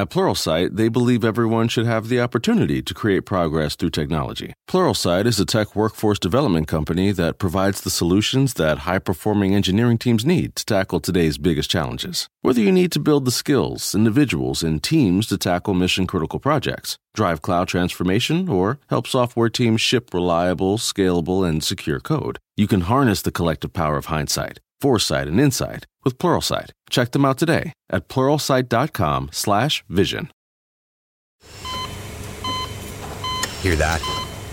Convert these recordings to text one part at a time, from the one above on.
At Pluralsight, they believe everyone should have the opportunity to create progress through technology. Pluralsight is a tech workforce development company that provides the solutions that high performing engineering teams need to tackle today's biggest challenges. Whether you need to build the skills, individuals, and teams to tackle mission critical projects, drive cloud transformation, or help software teams ship reliable, scalable, and secure code, you can harness the collective power of hindsight, foresight, and insight with Pluralsight. Check them out today at pluralsight.com slash vision. Hear that?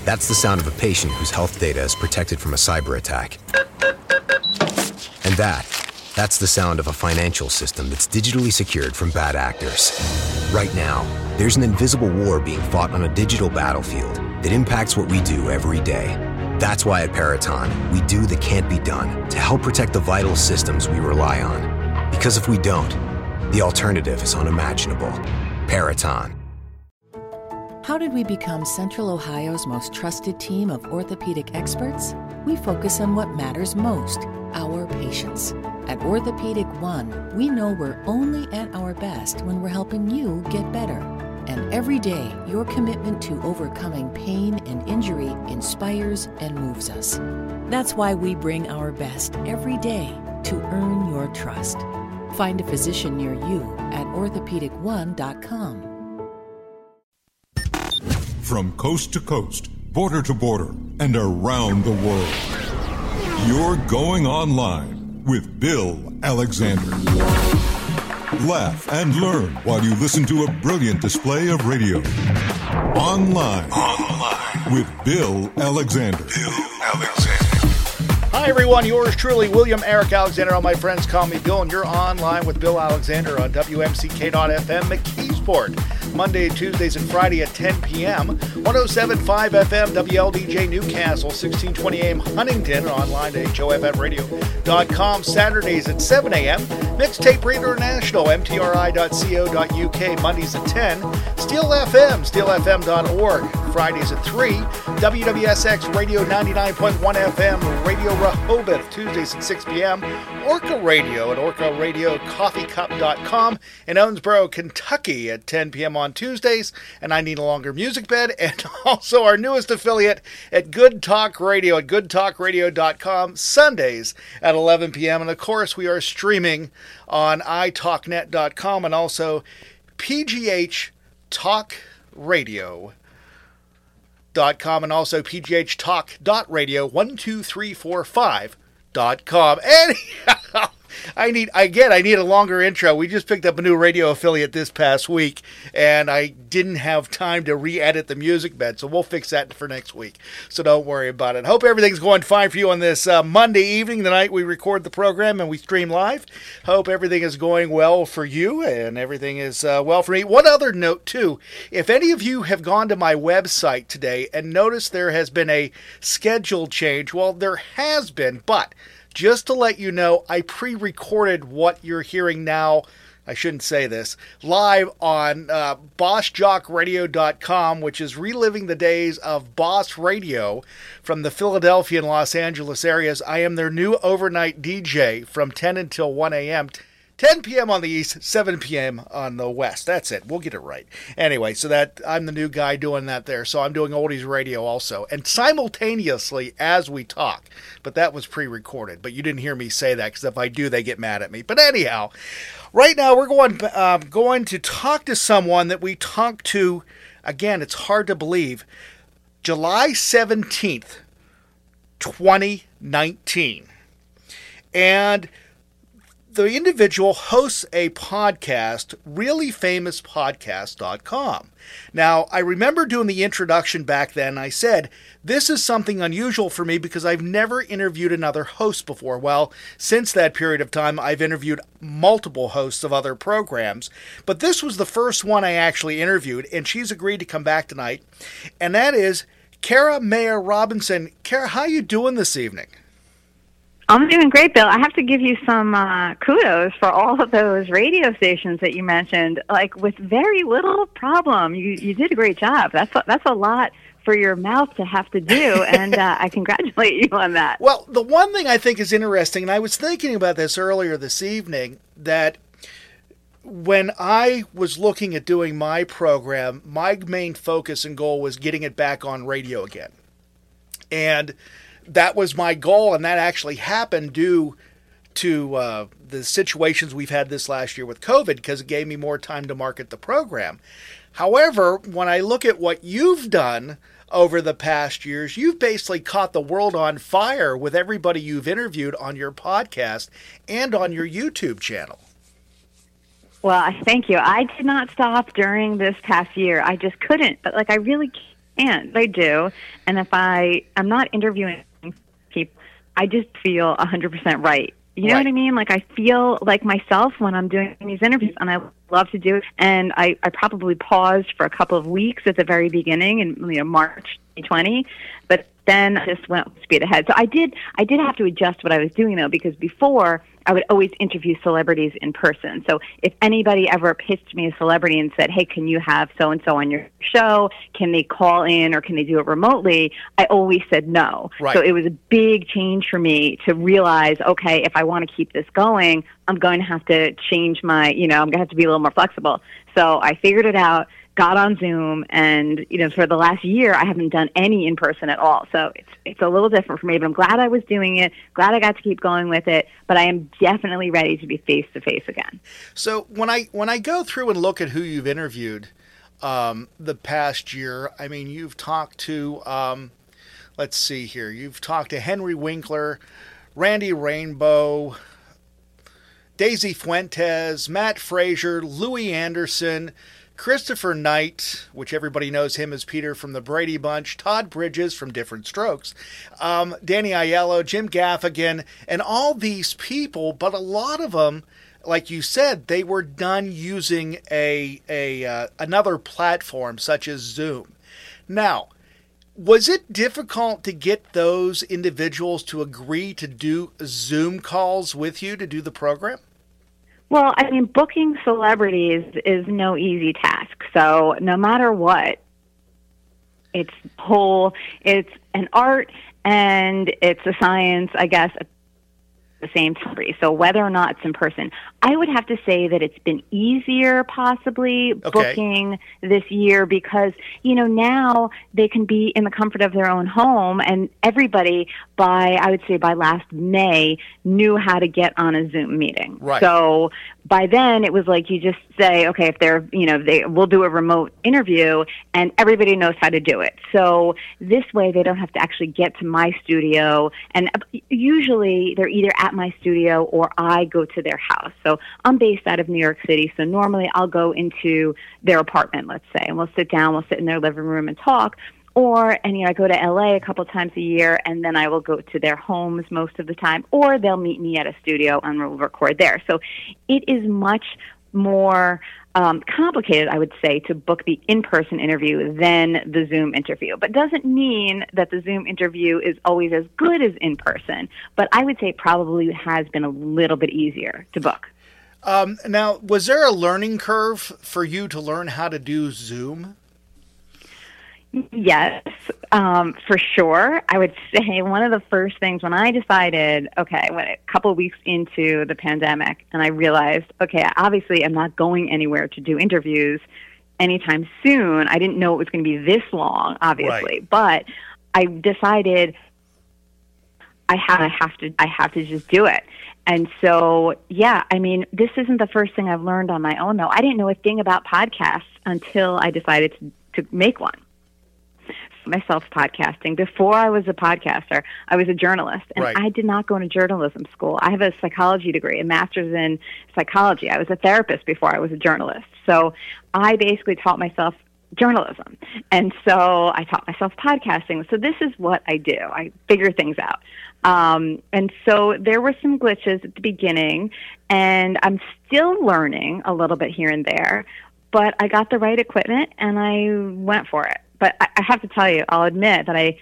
That's the sound of a patient whose health data is protected from a cyber attack. And that, that's the sound of a financial system that's digitally secured from bad actors. Right now, there's an invisible war being fought on a digital battlefield that impacts what we do every day. That's why at Peraton, we do the can't be done to help protect the vital systems we rely on. Because if we don't, the alternative is unimaginable. Peraton. How did we become Central Ohio's most trusted team of orthopedic experts? We focus on what matters most our patients. At Orthopedic One, we know we're only at our best when we're helping you get better. And every day, your commitment to overcoming pain and injury inspires and moves us. That's why we bring our best every day to earn your trust. Find a physician near you at orthopedic1.com. From coast to coast, border to border, and around the world. You're going online with Bill Alexander. Laugh and learn while you listen to a brilliant display of radio. Online. Online. With Bill Alexander. Bill Alexander. Hi, everyone. Yours truly, William Eric Alexander. All my friends call me Bill, and you're online with Bill Alexander on WMCK.FM McKeesport. Monday, Tuesdays, and Friday at 10 p.m. 107.5 FM WLDJ Newcastle, 1620 AM Huntington, and online at HOFMradio.com. Saturdays at 7 a.m. Mixtape Radio International, mtri.co.uk, Mondays at 10. Steel FM, steelfm.org. Fridays at 3. WWSX Radio 99.1 FM, Radio Rehoboth, Tuesdays at 6 p.m. Orca Radio at orcaradiocoffeecup.com. In Owensboro, Kentucky at 10 p.m. on Tuesdays. And I Need a Longer Music Bed. And also our newest affiliate at Good Talk Radio at goodtalkradio.com, Sundays at 11 p.m. And of course, we are streaming on italknet.com and also PGH Talk Radio com and also pghtalk.radio12345.com. Anyhow, I need again I need a longer intro. We just picked up a new radio affiliate this past week and I didn't have time to re-edit the music bed, so we'll fix that for next week. So don't worry about it. Hope everything's going fine for you on this uh, Monday evening, the night we record the program and we stream live. Hope everything is going well for you and everything is uh, well for me. One other note too, if any of you have gone to my website today and noticed there has been a schedule change, well there has been, but just to let you know, I pre recorded what you're hearing now. I shouldn't say this live on uh, BossJockRadio.com, which is reliving the days of Boss Radio from the Philadelphia and Los Angeles areas. I am their new overnight DJ from 10 until 1 a.m. 10 p.m. on the east, 7 p.m. on the west. That's it. We'll get it right. Anyway, so that I'm the new guy doing that there. So I'm doing oldies radio also, and simultaneously as we talk. But that was pre-recorded. But you didn't hear me say that because if I do, they get mad at me. But anyhow, right now we're going uh, going to talk to someone that we talked to. Again, it's hard to believe. July 17th, 2019, and the individual hosts a podcast, reallyfamouspodcast.com. Now, I remember doing the introduction back then. I said, This is something unusual for me because I've never interviewed another host before. Well, since that period of time, I've interviewed multiple hosts of other programs, but this was the first one I actually interviewed, and she's agreed to come back tonight, and that is Kara Mayer Robinson. Kara, how you doing this evening? I'm doing great, Bill. I have to give you some uh, kudos for all of those radio stations that you mentioned. Like with very little problem, you you did a great job. That's a, that's a lot for your mouth to have to do, and uh, I congratulate you on that. Well, the one thing I think is interesting, and I was thinking about this earlier this evening, that when I was looking at doing my program, my main focus and goal was getting it back on radio again. And that was my goal, and that actually happened due to uh, the situations we've had this last year with COVID because it gave me more time to market the program. However, when I look at what you've done over the past years, you've basically caught the world on fire with everybody you've interviewed on your podcast and on your YouTube channel. Well, thank you. I did not stop during this past year. I just couldn't. But like, I really can't. I do. And if I, I'm not interviewing I just feel 100% right. You know Right. what I mean? Like I feel like myself when I'm doing these interviews, and I love to do it. And I, I probably paused for a couple of weeks at the very beginning in you know March 2020, but then I just went speed ahead. So I did I did have to adjust what I was doing though because before I would always interview celebrities in person. So if anybody ever pitched me a celebrity and said, "Hey, can you have so and so on your show? Can they call in or can they do it remotely?" I always said no. Right. So it was a big change for me to realize, okay, if I want to keep this going, I'm going to have to change my, you know, I'm going to have to be a little more flexible. So I figured it out, got on Zoom, and you know, for the last year, I haven't done any in person at all. So it's it's a little different for me, but I'm glad I was doing it. Glad I got to keep going with it. But I am definitely ready to be face to face again. So when I when I go through and look at who you've interviewed um, the past year, I mean, you've talked to, um, let's see here, you've talked to Henry Winkler, Randy Rainbow, Daisy Fuentes, Matt Frazier, Louie Anderson, Christopher Knight, which everybody knows him as Peter from the Brady Bunch, Todd Bridges from Diff'rent Strokes, um, Danny Aiello, Jim Gaffigan, and all these people, but a lot of them, like you said, they were done using a a uh, another platform such as Zoom. Now, was it difficult to get those individuals to agree to do Zoom calls with you to do the program? Well, I mean, booking celebrities is no easy task. So no matter what, it's whole, it's an art and it's a science, I guess, the same time. So whether or not it's in person, I would have to say that it's been easier possibly booking this year because, you know, now they can be in the comfort of their own home and everybody by, I would say by last May, knew how to get on a Zoom meeting. Right. So by then it was like you just say, okay, if they're, you know, they we'll do a remote interview and everybody knows how to do it. So this way they don't have to actually get to my studio and uh, usually they're either at my studio or I go to their house. So I'm based out of New York City, so normally I'll go into their apartment, let's say, and we'll sit down, we'll sit in their living room and talk. Or, and you know, I go to LA a couple times a year, and then I will go to their homes most of the time, or they'll meet me at a studio and we'll record there. So it is much more um, complicated, I would say, to book the in person interview than the Zoom interview. But doesn't mean that the Zoom interview is always as good as in person. But I would say probably has been a little bit easier to book. Um, now, was there a learning curve for you to learn how to do Zoom? Yes, um, for sure. I would say one of the first things when I decided, okay, when a couple of weeks into the pandemic, and I realized, okay, obviously I'm not going anywhere to do interviews anytime soon. I didn't know it was going to be this long, obviously, but I decided I have, I have to, I have to just do it. And so, yeah, I mean, this isn't the first thing I've learned on my own, though. I didn't know a thing about podcasts until I decided to, to make one myself podcasting. Before I was a podcaster, I was a journalist, and Right. I did not go into journalism school. I have a psychology degree, a master's in psychology. I was a therapist before I was a journalist. So I basically taught myself journalism. And so I taught myself podcasting. So this is what I do. I figure things out. Um, and so there were some glitches at the beginning, and I'm still learning a little bit here and there, but I got the right equipment and I went for it. But I, I have to tell you, I'll admit that I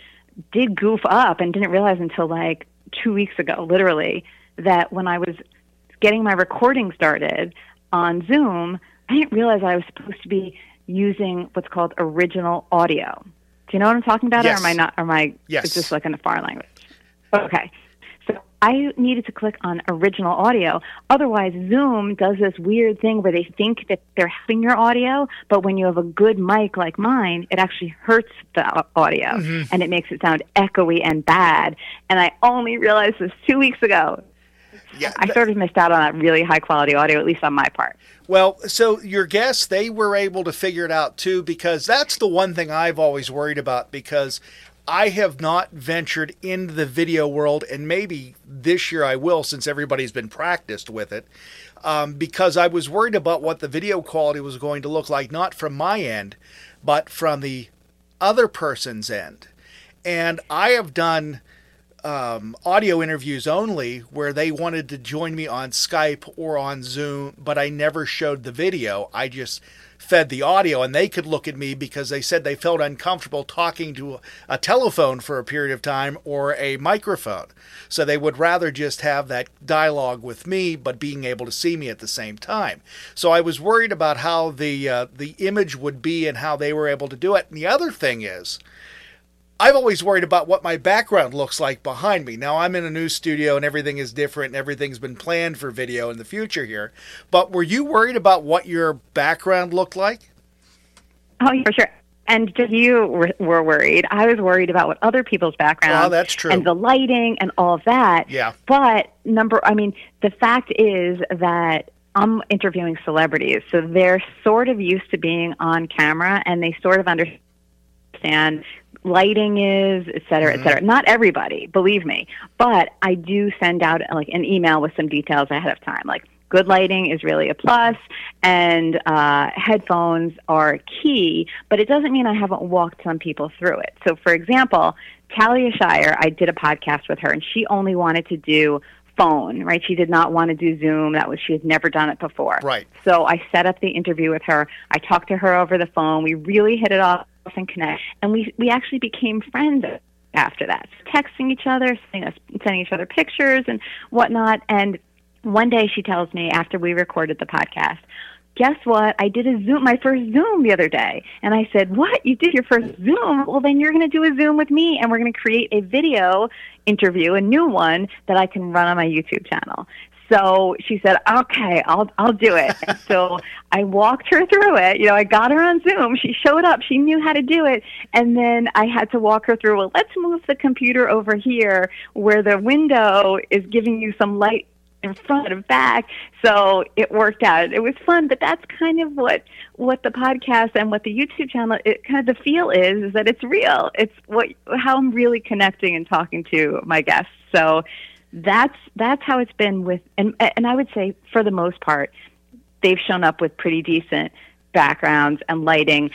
did goof up and didn't realize until like two weeks ago, literally, that when I was getting my recording started on Zoom, I didn't realize I was supposed to be using what's called original audio. Do you know what I'm talking about? Yes. Or am I not? Or am I? Yes. It's just like in a foreign language. Okay. I needed to click on original audio. Otherwise, Zoom does this weird thing where they think that they're helping your audio, but when you have a good mic like mine, it actually hurts the audio mm-hmm. and it makes it sound echoey and bad. And I only realized this two weeks ago. Yeah, I sort of missed out on that really high quality audio, at least on my part. Well, so your guests, they were able to figure it out too, because that's the one thing I've always worried about because I have not ventured into the video world, and maybe this year I will since everybody's been practiced with it, um, because I was worried about what the video quality was going to look like, not from my end, but from the other person's end. And I have done um, audio interviews only where they wanted to join me on Skype or on Zoom, but I never showed the video. I just fed the audio and they could look at me because they said they felt uncomfortable talking to a telephone for a period of time or a microphone. So they would rather just have that dialogue with me but being able to see me at the same time. So I was worried about how the uh, the image would be and how they were able to do it. And the other thing is I've always worried about what my background looks like behind me. Now I'm in a new studio and everything is different and everything's been planned for video in the future here. But were you worried about what your background looked like? Oh, for sure. And just you were worried. I was worried about what other people's background. Oh, that's true. And the lighting and all of that. Yeah. But number, I mean, the fact is that I'm interviewing celebrities, so they're sort of used to being on camera, and they sort of understand lighting is, et cetera, mm-hmm. et cetera. Not everybody, believe me, but I do send out like an email with some details ahead of time, like good lighting is really a plus and uh, headphones are key but it doesn't mean i haven't walked some people through it. So for example talia shire i did a podcast with her and she only wanted to do phone right? She did not want to do zoom. That was she had never done it before. Right. So i set up the interview with her. I talked to her over the phone. We really hit it off and connect. And we we actually became friends after that, texting each other, sending, us, sending each other pictures and whatnot. And one day she tells me after we recorded the podcast, guess what? I did a Zoom, my first Zoom the other day. And I said, What? You did your first Zoom? Well, then you're going to do a Zoom with me and we're going to create a video interview, a new one that I can run on my YouTube channel. So she said, "Okay, I'll I'll do it." so I walked her through it. You know, I got her on Zoom. She showed up. She knew how to do it, and then I had to walk her through. Well, let's move the computer over here where the window is giving you some light in front and back. So it worked out. It was fun, but that's kind of what what the podcast and what the YouTube channel it kind of the feel is is that it's real. It's what how I'm really connecting and talking to my guests. So that's that's how it's been with and and I would say for the most part they've shown up with pretty decent backgrounds and lighting.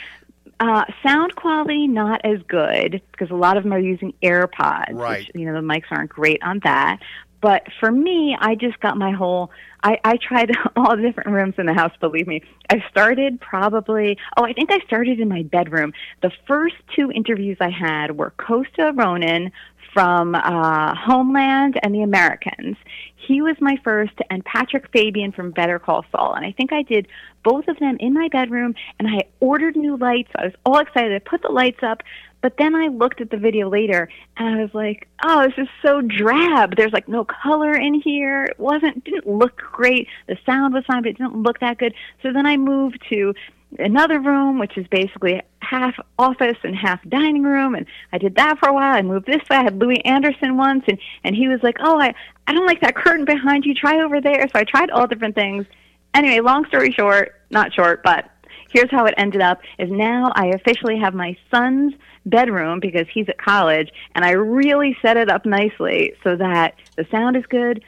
Uh, sound quality not as good because a lot of them are using AirPods. Right. Which, you know the mics aren't great on that. But for me, I just got my whole. I, I tried all the different rooms in the house. Believe me, I started probably. Oh, I think I started in my bedroom. The first two interviews I had were Costa Ronin from uh, Homeland and The Americans. He was my first, and Patrick Fabian from Better Call Saul. And I think I did both of them in my bedroom, and I ordered new lights. I was all excited. I put the lights up, but then I looked at the video later, and I was like, "Oh, this is so drab. There's like no color in here. It wasn't didn't look great. The sound was fine, but it didn't look that good." So then I moved to another room, which is basically half office and half dining room. And I did that for a while. I moved this way. I had Louie Anderson once, and and he was like, "Oh, I I don't like that curtain behind you. Try over there." So I tried all different things. Anyway, long story short, not short, but here's how it ended up: is now I officially have my son's bedroom because he's at college, and I really set it up nicely so that the sound is good.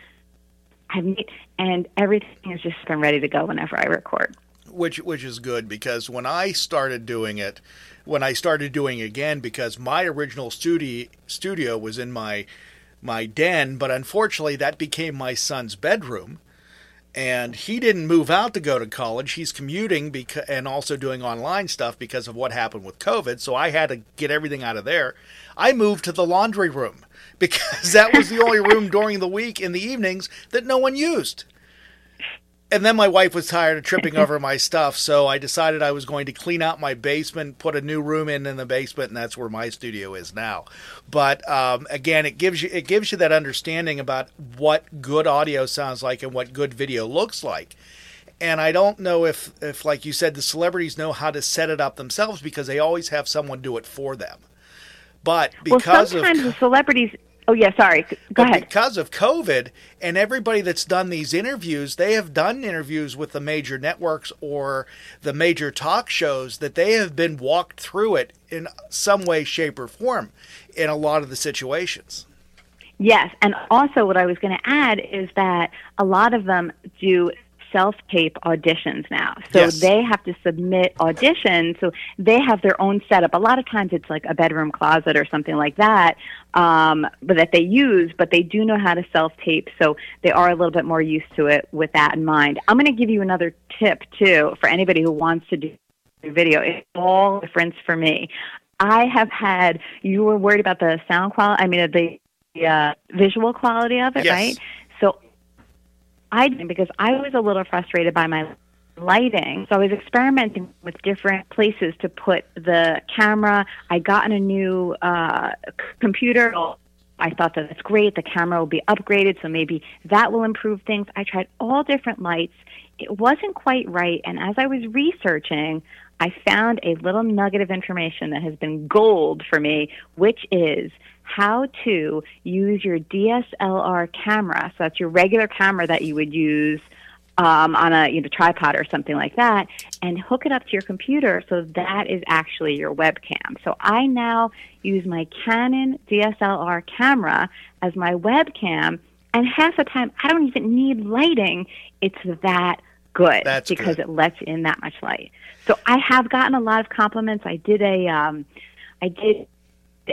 I've made, and everything has just been ready to go whenever I record which which is good because when I started doing it, when I started doing again, because my original studio studio was in my my den, but unfortunately that became my son's bedroom, and he didn't move out to go to college. He's commuting because and also doing online stuff because of what happened with COVID. So I had to get everything out of there. I moved to the laundry room because that was the only room during the week in the evenings that no one used and then my wife was tired of tripping over my stuff, so I decided I was going to clean out my basement, put a new room in in the basement, and that's where my studio is now. But um, again, it gives you it gives you that understanding about what good audio sounds like and what good video looks like. And I don't know if, if like you said, the celebrities know how to set it up themselves because they always have someone do it for them. But because well, sometimes of the celebrities Oh yeah, sorry. Go ahead. Because of COVID and everybody that's done these interviews, they have done interviews with the major networks or the major talk shows that they have been walked through it in some way, shape, or form in a lot of the situations. Yes, and also what I was going to add is that a lot of them do self tape auditions now. So yes. they have to submit auditions. So they have their own setup. A lot of times it's like a bedroom closet or something like that, um, but that they use, but they do know how to self tape. So they are a little bit more used to it with that in mind. I'm going to give you another tip too for anybody who wants to do video. It's all difference for me. I have had, you were worried about the sound quality, I mean, the uh, visual quality of it, yes. right? I didn't because I was a little frustrated by my lighting. So I was experimenting with different places to put the camera. I got in a new uh, computer. I thought that that's great. The camera will be upgraded, so maybe that will improve things. I tried all different lights. It wasn't quite right. And as I was researching, I found a little nugget of information that has been gold for me, which is how to use your DSLR camera. So that's your regular camera that you would use um, on a you know, tripod or something like that, and hook it up to your computer so that is actually your webcam. So I now use my Canon DSLR camera as my webcam, and half the time I don't even need lighting. It's that good That's because good. it lets in that much light. So I have gotten a lot of compliments. I did a um, I did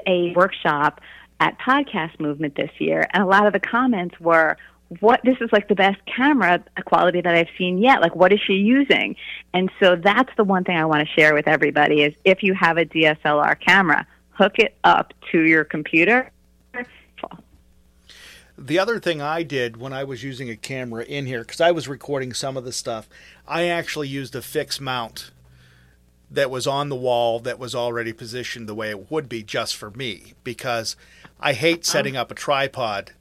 a workshop at Podcast Movement this year, and a lot of the comments were, "What this is like the best camera quality that I've seen yet. Like, what is she using?" And so that's the one thing I want to share with everybody is if you have a DSLR camera, hook it up to your computer. The other thing I did when I was using a camera in here, because I was recording some of the stuff, I actually used a fixed mount that was on the wall that was already positioned the way it would be just for me because I hate setting up a tripod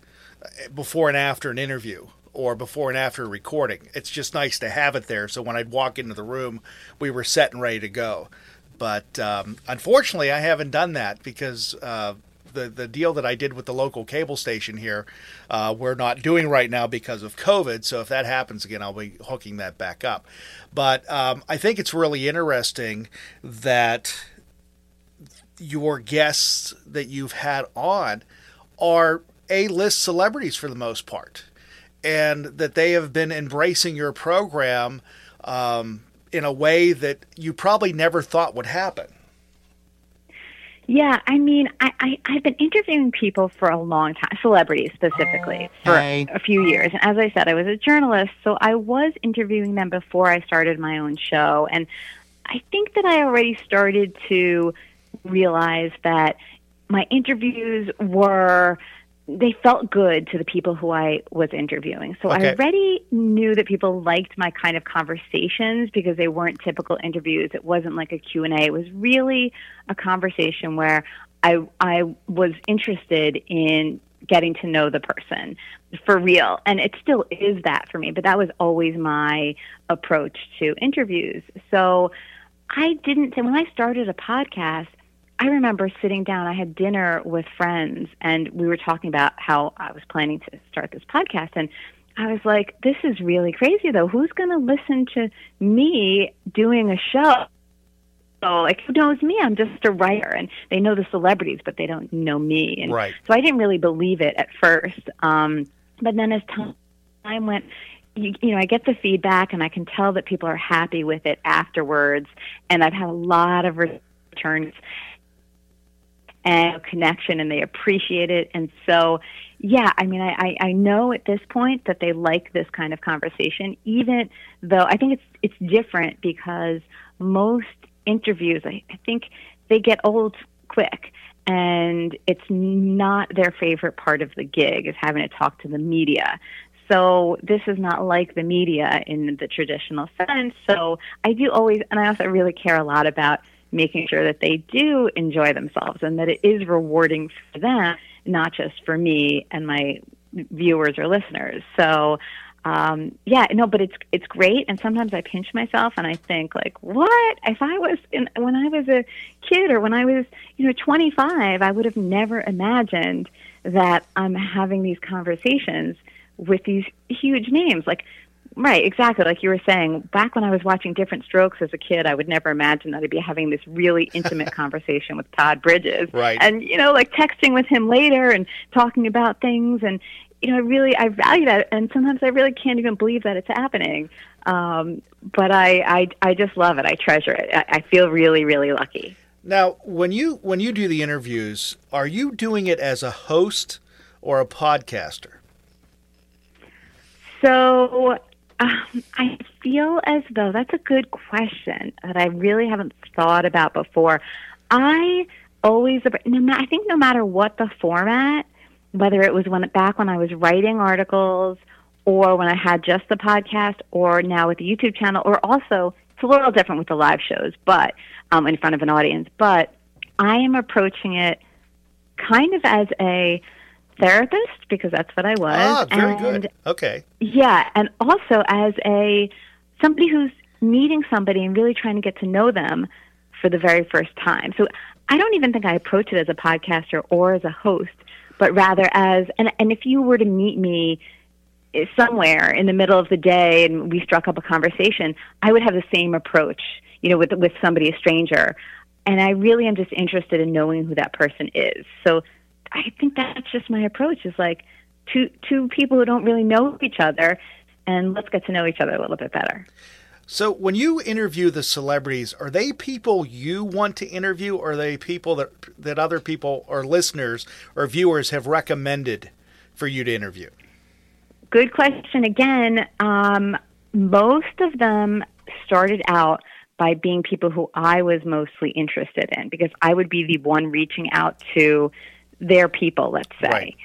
uh, before and after an interview or before and after a recording. It's just nice to have it there so when I'd walk into the room, we were set and ready to go. But um, unfortunately, I haven't done that because uh, the the deal that I did with the local cable station here, uh, we're not doing right now because of COVID. So if that happens again, I'll be hooking that back up. But um, I think it's really interesting that your guests that you've had on are A-list celebrities for the most part, and that they have been embracing your program um, in a way that you probably never thought would happen. Yeah, I mean, I, I, I've been interviewing people for a long time, celebrities specifically, for Hey. a few years. And as I said, I was a journalist, so I was interviewing them before I started my own show. And I think that I already started to realize that my interviews were they felt good to the people who I was interviewing. So Okay. I already knew that people liked my kind of conversations because they weren't typical interviews. It wasn't like a Q&A. It was really a conversation where I I was interested in getting to know the person for real. And it still is that for me, but that was always my approach to interviews. So I didn't when I started a podcast, I remember sitting down, I had dinner with friends and we were talking about how I was planning to start this podcast and I was like, this is really crazy though. Who's going to listen to me doing a show? So, like, who knows me? I'm just a writer, and they know the celebrities, but they don't know me. And Right. so I didn't really believe it at first. Um, but then as time went, you, you know, I get the feedback, and I can tell that people are happy with it afterwards. And I've had a lot of returns and connection, and they appreciate it. And so, yeah, I mean, I, I, I know at this point that they like this kind of conversation, even though I think it's it's different because most interviews, I, I think they get old quick. And it's not their favorite part of the gig is having to talk to the media. So this is not like the media in the traditional sense. So I do always, and I also really care a lot about making sure that they do enjoy themselves and that it is rewarding for them, not just for me and my viewers or listeners. So um, yeah, no, but it's it's great. And sometimes I pinch myself and I think like, what if I was in when I was a kid or when I was you know 25, I would have never imagined that I'm having these conversations with these huge names like. Right, exactly. Like you were saying, back when I was watching Diff'rent Strokes as a kid, I would never imagine that I'd be having this really intimate conversation with Todd Bridges. Right. And, you know, like texting with him later and talking about things. And, you know, I really I value that, and sometimes I really can't even believe that it's happening. Um, but I, I I just love it. I treasure it. I, I feel really really lucky. Now, when you when you do the interviews, are you doing it as a host or a podcaster? So um, I feel as though that's a good question that I really haven't thought about before. I always, I think, no matter what the format, whether it was when back when I was writing articles or when I had just the podcast or now with the YouTube channel or also it's a little different with the live shows, but um, in front of an audience. But I am approaching it kind of as a therapist because that's what I was. Ah, very and, good. Okay. Yeah, and also as a somebody who's meeting somebody and really trying to get to know them for the very first time. So I don't even think I approach it as a podcaster or as a host but rather as and and if you were to meet me somewhere in the middle of the day and we struck up a conversation, I would have the same approach, you know, with with somebody a stranger. And I really am just interested in knowing who that person is. So I think that's just my approach is like two two people who don't really know each other and let's get to know each other a little bit better. So when you interview the celebrities, are they people you want to interview, or are they people that that other people or listeners or viewers have recommended for you to interview? Good question. Again, um, most of them started out by being people who I was mostly interested in because I would be the one reaching out to their people, let's say. Right.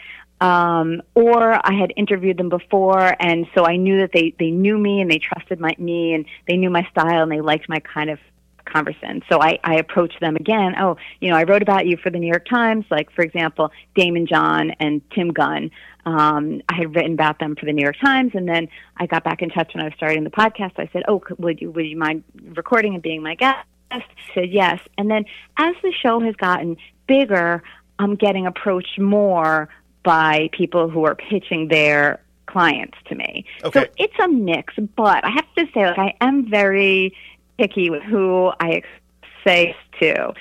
Um, or I had interviewed them before, and so I knew that they, they knew me and they trusted my, me and they knew my style and they liked my kind of conversation. So I, I approached them again. Oh, you know, I wrote about you for the New York Times, like, for example, Daymond John and Tim Gunn. Um, I had written about them for the New York Times, and then I got back in touch when I was starting the podcast. I said, "Oh, would you would you mind recording and being my guest?" I said yes. And then as the show has gotten bigger, I'm getting approached more by people who are pitching their clients to me. Okay. So it's a mix, but I have to say, like, I am very picky with who I say to.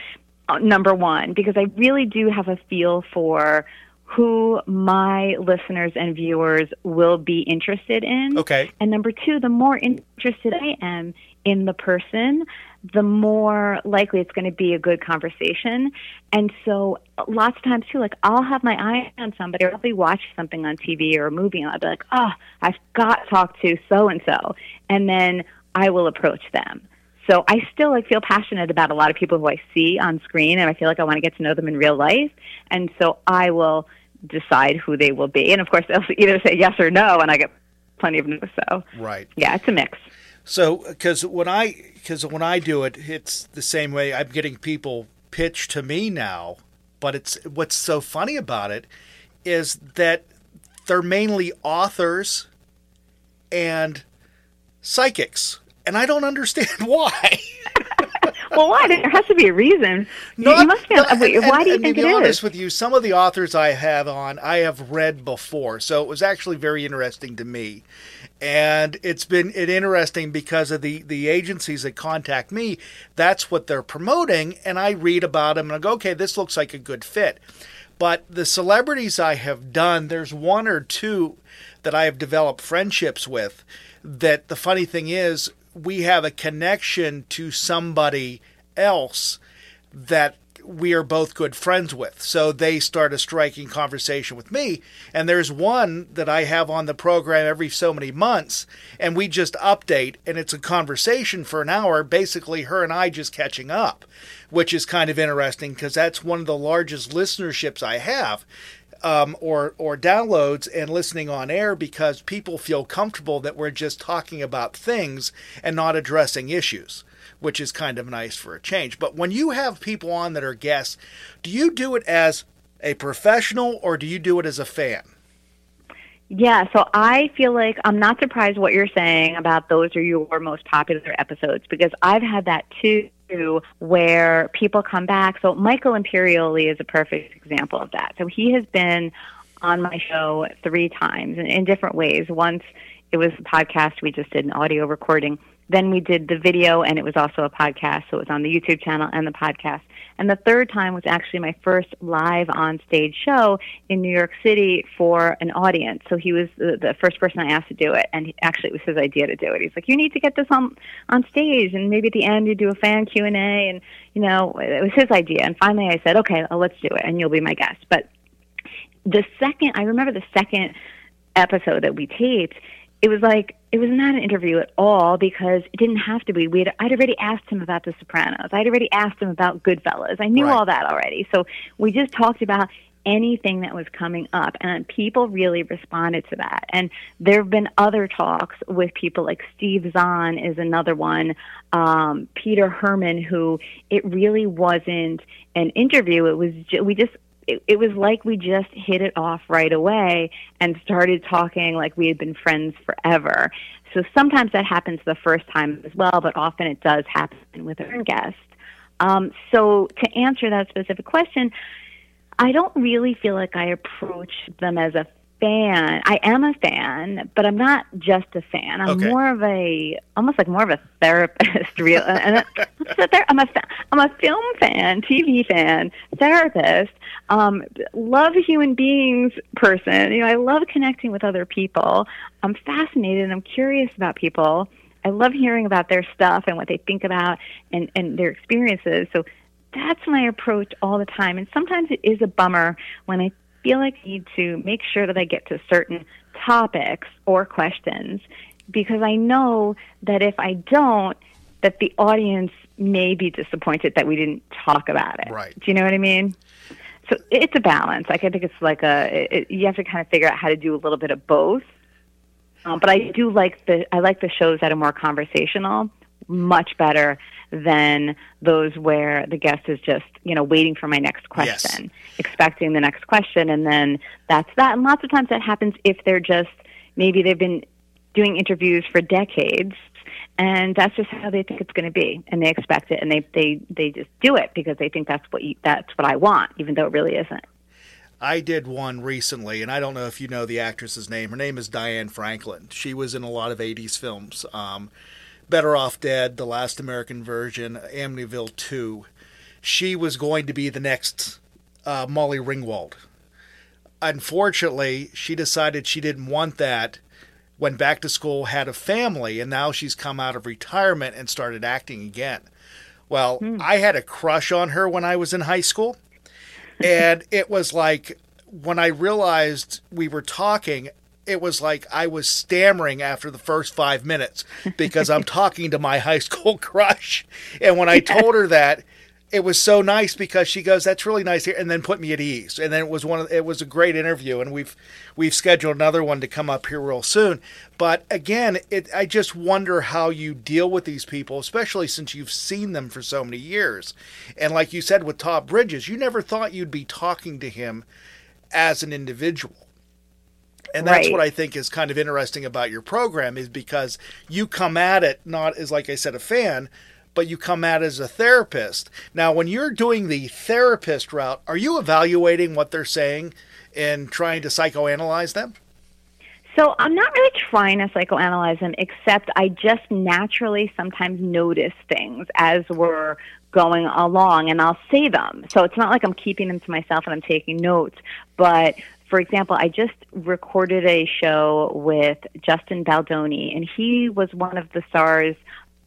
Uh, number one, because I really do have a feel for who my listeners and viewers will be interested in. Okay. And number two, the more interested I am in the person, the more likely it's going to be a good conversation. And so lots of times too, like I'll have my eye on somebody or I'll be watching something on TV or a movie and I'll be like, oh, I've got to talk to so and so. And then I will approach them. So I still like feel passionate about a lot of people who I see on screen and I feel like I want to get to know them in real life. And so I will decide who they will be. And of course they'll either say yes or no and I get plenty of no. So Right. yeah, it's a mix. So, because when I because when I do it, it's the same way. I'm getting people pitch to me now, but it's what's so funny about it is that they're mainly authors and psychics, and I don't understand why. Well, why? There has to be a reason. No, you must be. no, wait, and- why do you think to it be is? honest with you, some of the authors I have on, I have read before, so it was actually very interesting to me. And it's been it interesting because of the the agencies that contact me. That's what they're promoting, and I read about them and I go, okay, this looks like a good fit. But the celebrities I have done, there's one or two that I have developed friendships with. That the funny thing is, we have a connection to somebody else that we are both good friends with. So they start a striking conversation with me. And there's one that I have on the program every so many months, and we just update, and it's a conversation for an hour, basically her and I just catching up, which is kind of interesting because that's one of the largest listenerships I have. Um, or or downloads and listening on air because people feel comfortable that we're just talking about things and not addressing issues, which is kind of nice for a change. But when you have people on that are guests, do you do it as a professional or do you do it as a fan? Yeah, so I feel like I'm not surprised what you're saying about those are your most popular episodes because I've had that too where people come back. So Michael Imperioli is a perfect example of that. So he has been on my show three times in, in different ways. Once it was a podcast, we just did an audio recording. Then we did the video, and it was also a podcast. So it was on the YouTube channel and the podcast. And the third time was actually my first live on stage show in New York City for an audience. So he was the, the first person I asked to do it, and he, actually it was his idea to do it. He's like, "You need to get this on on stage, and maybe at the end you do a fan Q and A." And you know, it was his idea. And finally, I said, "Okay, well, let's do it, and you'll be my guest." But the second, I remember the second episode that we taped it was like it was not an interview at all because it didn't have to be. We had I'd already asked him about The Sopranos. I'd already asked him about Goodfellas. I knew Right. all that already. So we just talked about anything that was coming up, and people really responded to that. And there have been other talks with people like Steve Zahn is another one, um, Peter Hermann, who it really wasn't an interview. It was ju- we just it, it was like we just hit it off right away and started talking like we had been friends forever. So sometimes that happens the first time as well, but often it does happen with our guest. Um, so to answer that specific question, I don't really feel like I approach them as a fan. I am a fan, but I'm not just a fan. I'm Okay. more of a almost like more of a therapist. Real, and I- I'm a I'm a film fan, TV fan, therapist. Um, love human beings person. You know, I love connecting with other people. I'm fascinated and I'm curious about people. I love hearing about their stuff and what they think about and, and their experiences. So that's my approach all the time. And sometimes it is a bummer when I feel like I need to make sure that I get to certain topics or questions because I know that if I don't, that the audience may be disappointed that we didn't talk about it. Right. Do you know what I mean? So it's a balance. Like I think it's like a it, you have to kind of figure out how to do a little bit of both. Um, but I do like the I like the shows that are more conversational, much better than those where the guest is just you know waiting for my next Yes. question, expecting the next question, and then that's that. And lots of times that happens if they're just maybe they've been doing interviews for decades. And that's just how they think it's going to be, and they expect it, and they they they just do it because they think that's what you, that's what I want, even though it really isn't. I did one recently, and I don't know if you know the actress's name. Her name is Diane Franklin. She was in a lot of 80s films. Um, Better Off Dead, The Last American Virgin, Amityville 2. She was going to be the next uh, Molly Ringwald. Unfortunately, she decided she didn't want that. Went back to school, had a family, and now she's come out of retirement and started acting again. Well, I had a crush on her when I was in high school and it was like when I realized we were talking, it was like I was stammering after the first five minutes because I'm talking to my high school crush. And when I told her that, it was so nice because she goes, "That's really nice," here," and then put me at ease. And then it was one of it was a great interview, and we've we've scheduled another one to come up here real soon. But again, it I just wonder how you deal with these people, especially since you've seen them for so many years. And like you said with Todd Bridges, you never thought you'd be talking to him as an individual. And that's Right. what I think is kind of interesting about your program is because you come at it not as like I said a fan, but you come at it as a therapist. Now, when you're doing the therapist route, are you evaluating what they're saying and trying to psychoanalyze them? So I'm not really trying to psychoanalyze them, except I just naturally sometimes notice things as we're going along, and I'll say them. So it's not like I'm keeping them to myself and I'm taking notes. But for example, I just recorded a show with Justin Baldoni, and he was one of the stars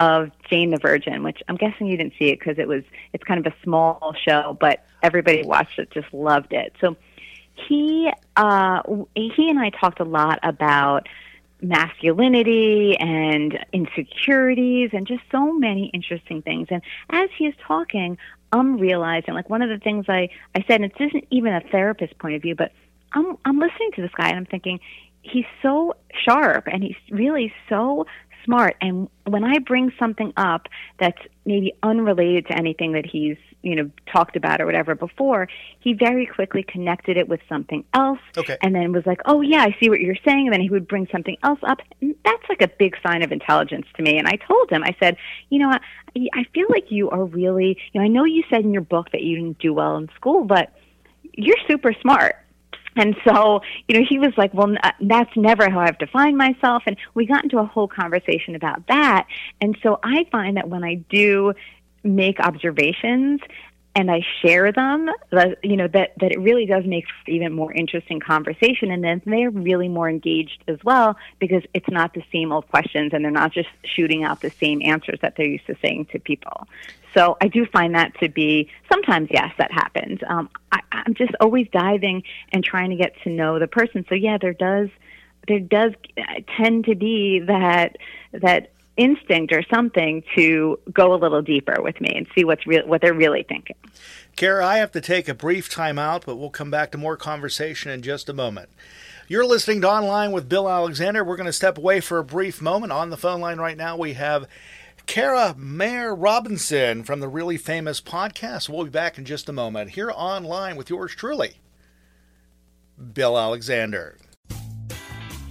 of Jane the Virgin, which I'm guessing you didn't see it because it was it's kind of a small show, but everybody watched it, just loved it. So he uh, he and I talked a lot about masculinity and insecurities and just so many interesting things. And as he is talking, I'm realizing like one of the things I I said, and this isn't even a therapist point of view, but I'm I'm listening to this guy and I'm thinking he's so sharp and he's really so smart. And when I bring something up that's maybe unrelated to anything that he's you know talked about or whatever before he very quickly connected it with something else Okay. and then was like oh yeah i see what you're saying. And then he would bring something else up. And that's like a big sign of intelligence to me. And i told him i said you know i, I feel like you are really you know i know you said in your book that you didn't do well in school but you're super smart and so, you know, he was like, well, n- uh, that's never how I've defined myself. And we got into a whole conversation about that. And so I find that when I do make observations and I share them, you know, that, that it really does make even more interesting conversation. And then they're really more engaged as well because it's not the same old questions and they're not just shooting out the same answers that they're used to saying to people. So I do find that to be sometimes, yes, that happens. Um, I, I'm just always diving and trying to get to know the person. So yeah, there does there does tend to be that that instinct or something to go a little deeper with me and see what's real what they're really thinking. Kara, I have to take a brief time out, but we'll come back to more conversation in just a moment. You're listening to Online with Bill Alexander. We're going to step away for a brief moment. On the phone line right now, we have Kara Mayer Robinson from the Really Famous podcast. We'll be back in just a moment here online with yours truly, Bill Alexander.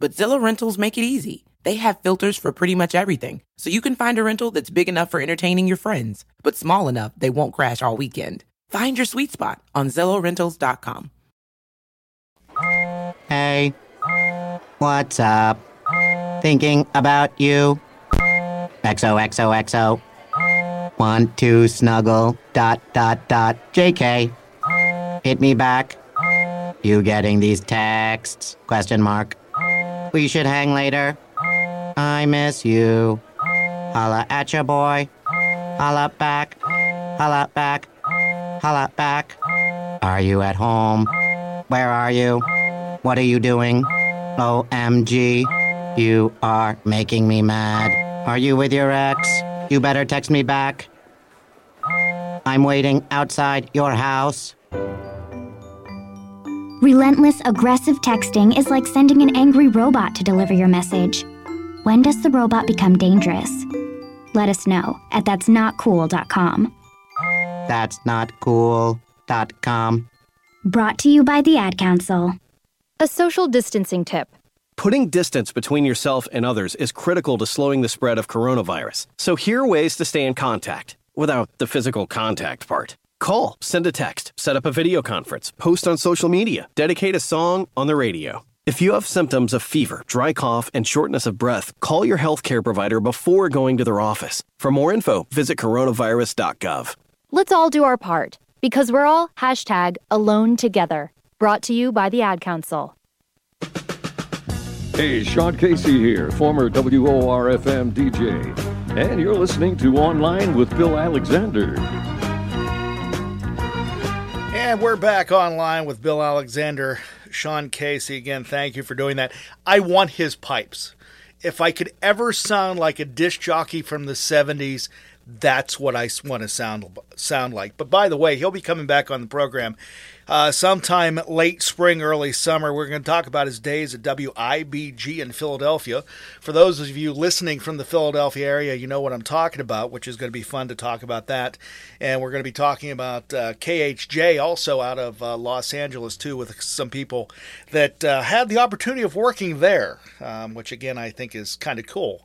But Zillow Rentals make it easy. They have filters for pretty much everything, so you can find a rental that's big enough for entertaining your friends, but small enough they won't crash all weekend. Find your sweet spot on ZillowRentals.com. Hey, what's up? Thinking about you. XOXOXO. Want to snuggle. Dot dot dot. JK. Hit me back. You getting these texts? Question mark. We should hang later. I miss you. Holla at ya boy. Holla back. Holla back. Holla back. Are you at home? Where are you? What are you doing? OMG. You are making me mad. Are you with your ex? You better text me back. I'm waiting outside your house. Relentless, aggressive texting is like sending an angry robot to deliver your message. When does the robot become dangerous? Let us know at that'snotcool.com. not cool.com. That's not cool.com. Brought to you by the Ad Council. A social distancing tip. Putting distance between yourself and others is critical to slowing the spread of coronavirus. So here are ways to stay in contact without the physical contact part. Call, send a text, set up a video conference, post on social media, dedicate a song on the radio. If you have symptoms of fever, dry cough, and shortness of breath, call your healthcare provider before going to their office. For more info, visit coronavirus.gov. Let's all do our part because we're all hashtag alone together. Brought to you by the Ad Council. Hey, Sean Casey here, former WORFM DJ, and you're listening to Online with Bill Alexander. And we're back online with Bill Alexander, Sean Casey. Again, thank you for doing that. I want his pipes. If I could ever sound like a disc jockey from the 70s, that's what I want to sound sound like. But by the way, he'll be coming back on the program uh, sometime late spring, early summer. We're going to talk about his days at WIBG in Philadelphia. For those of you listening from the Philadelphia area, you know what I'm talking about, which is going to be fun to talk about that. And we're going to be talking about uh, KHJ also out of uh, Los Angeles, too, with some people that uh, had the opportunity of working there, um, which again I think is kind of cool.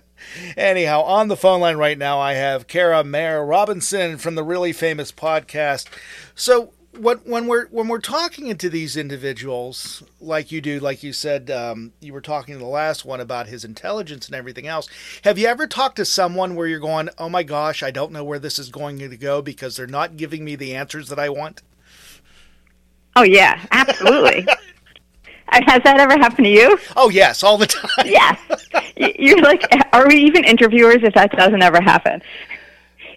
Anyhow, on the phone line right now, I have Kara Mayer Robinson from the Really Famous podcast. So, what, when we're when we're talking to these individuals, like you do, like you said, um, you were talking to the last one about his intelligence and everything else. Have you ever talked to someone where you're going, "Oh my gosh, I don't know where this is going to go because they're not giving me the answers that I want"? Oh yeah, absolutely. Has that ever happened to you? Oh yes, all the time. yes. You're like, are we even interviewers if that doesn't ever happen?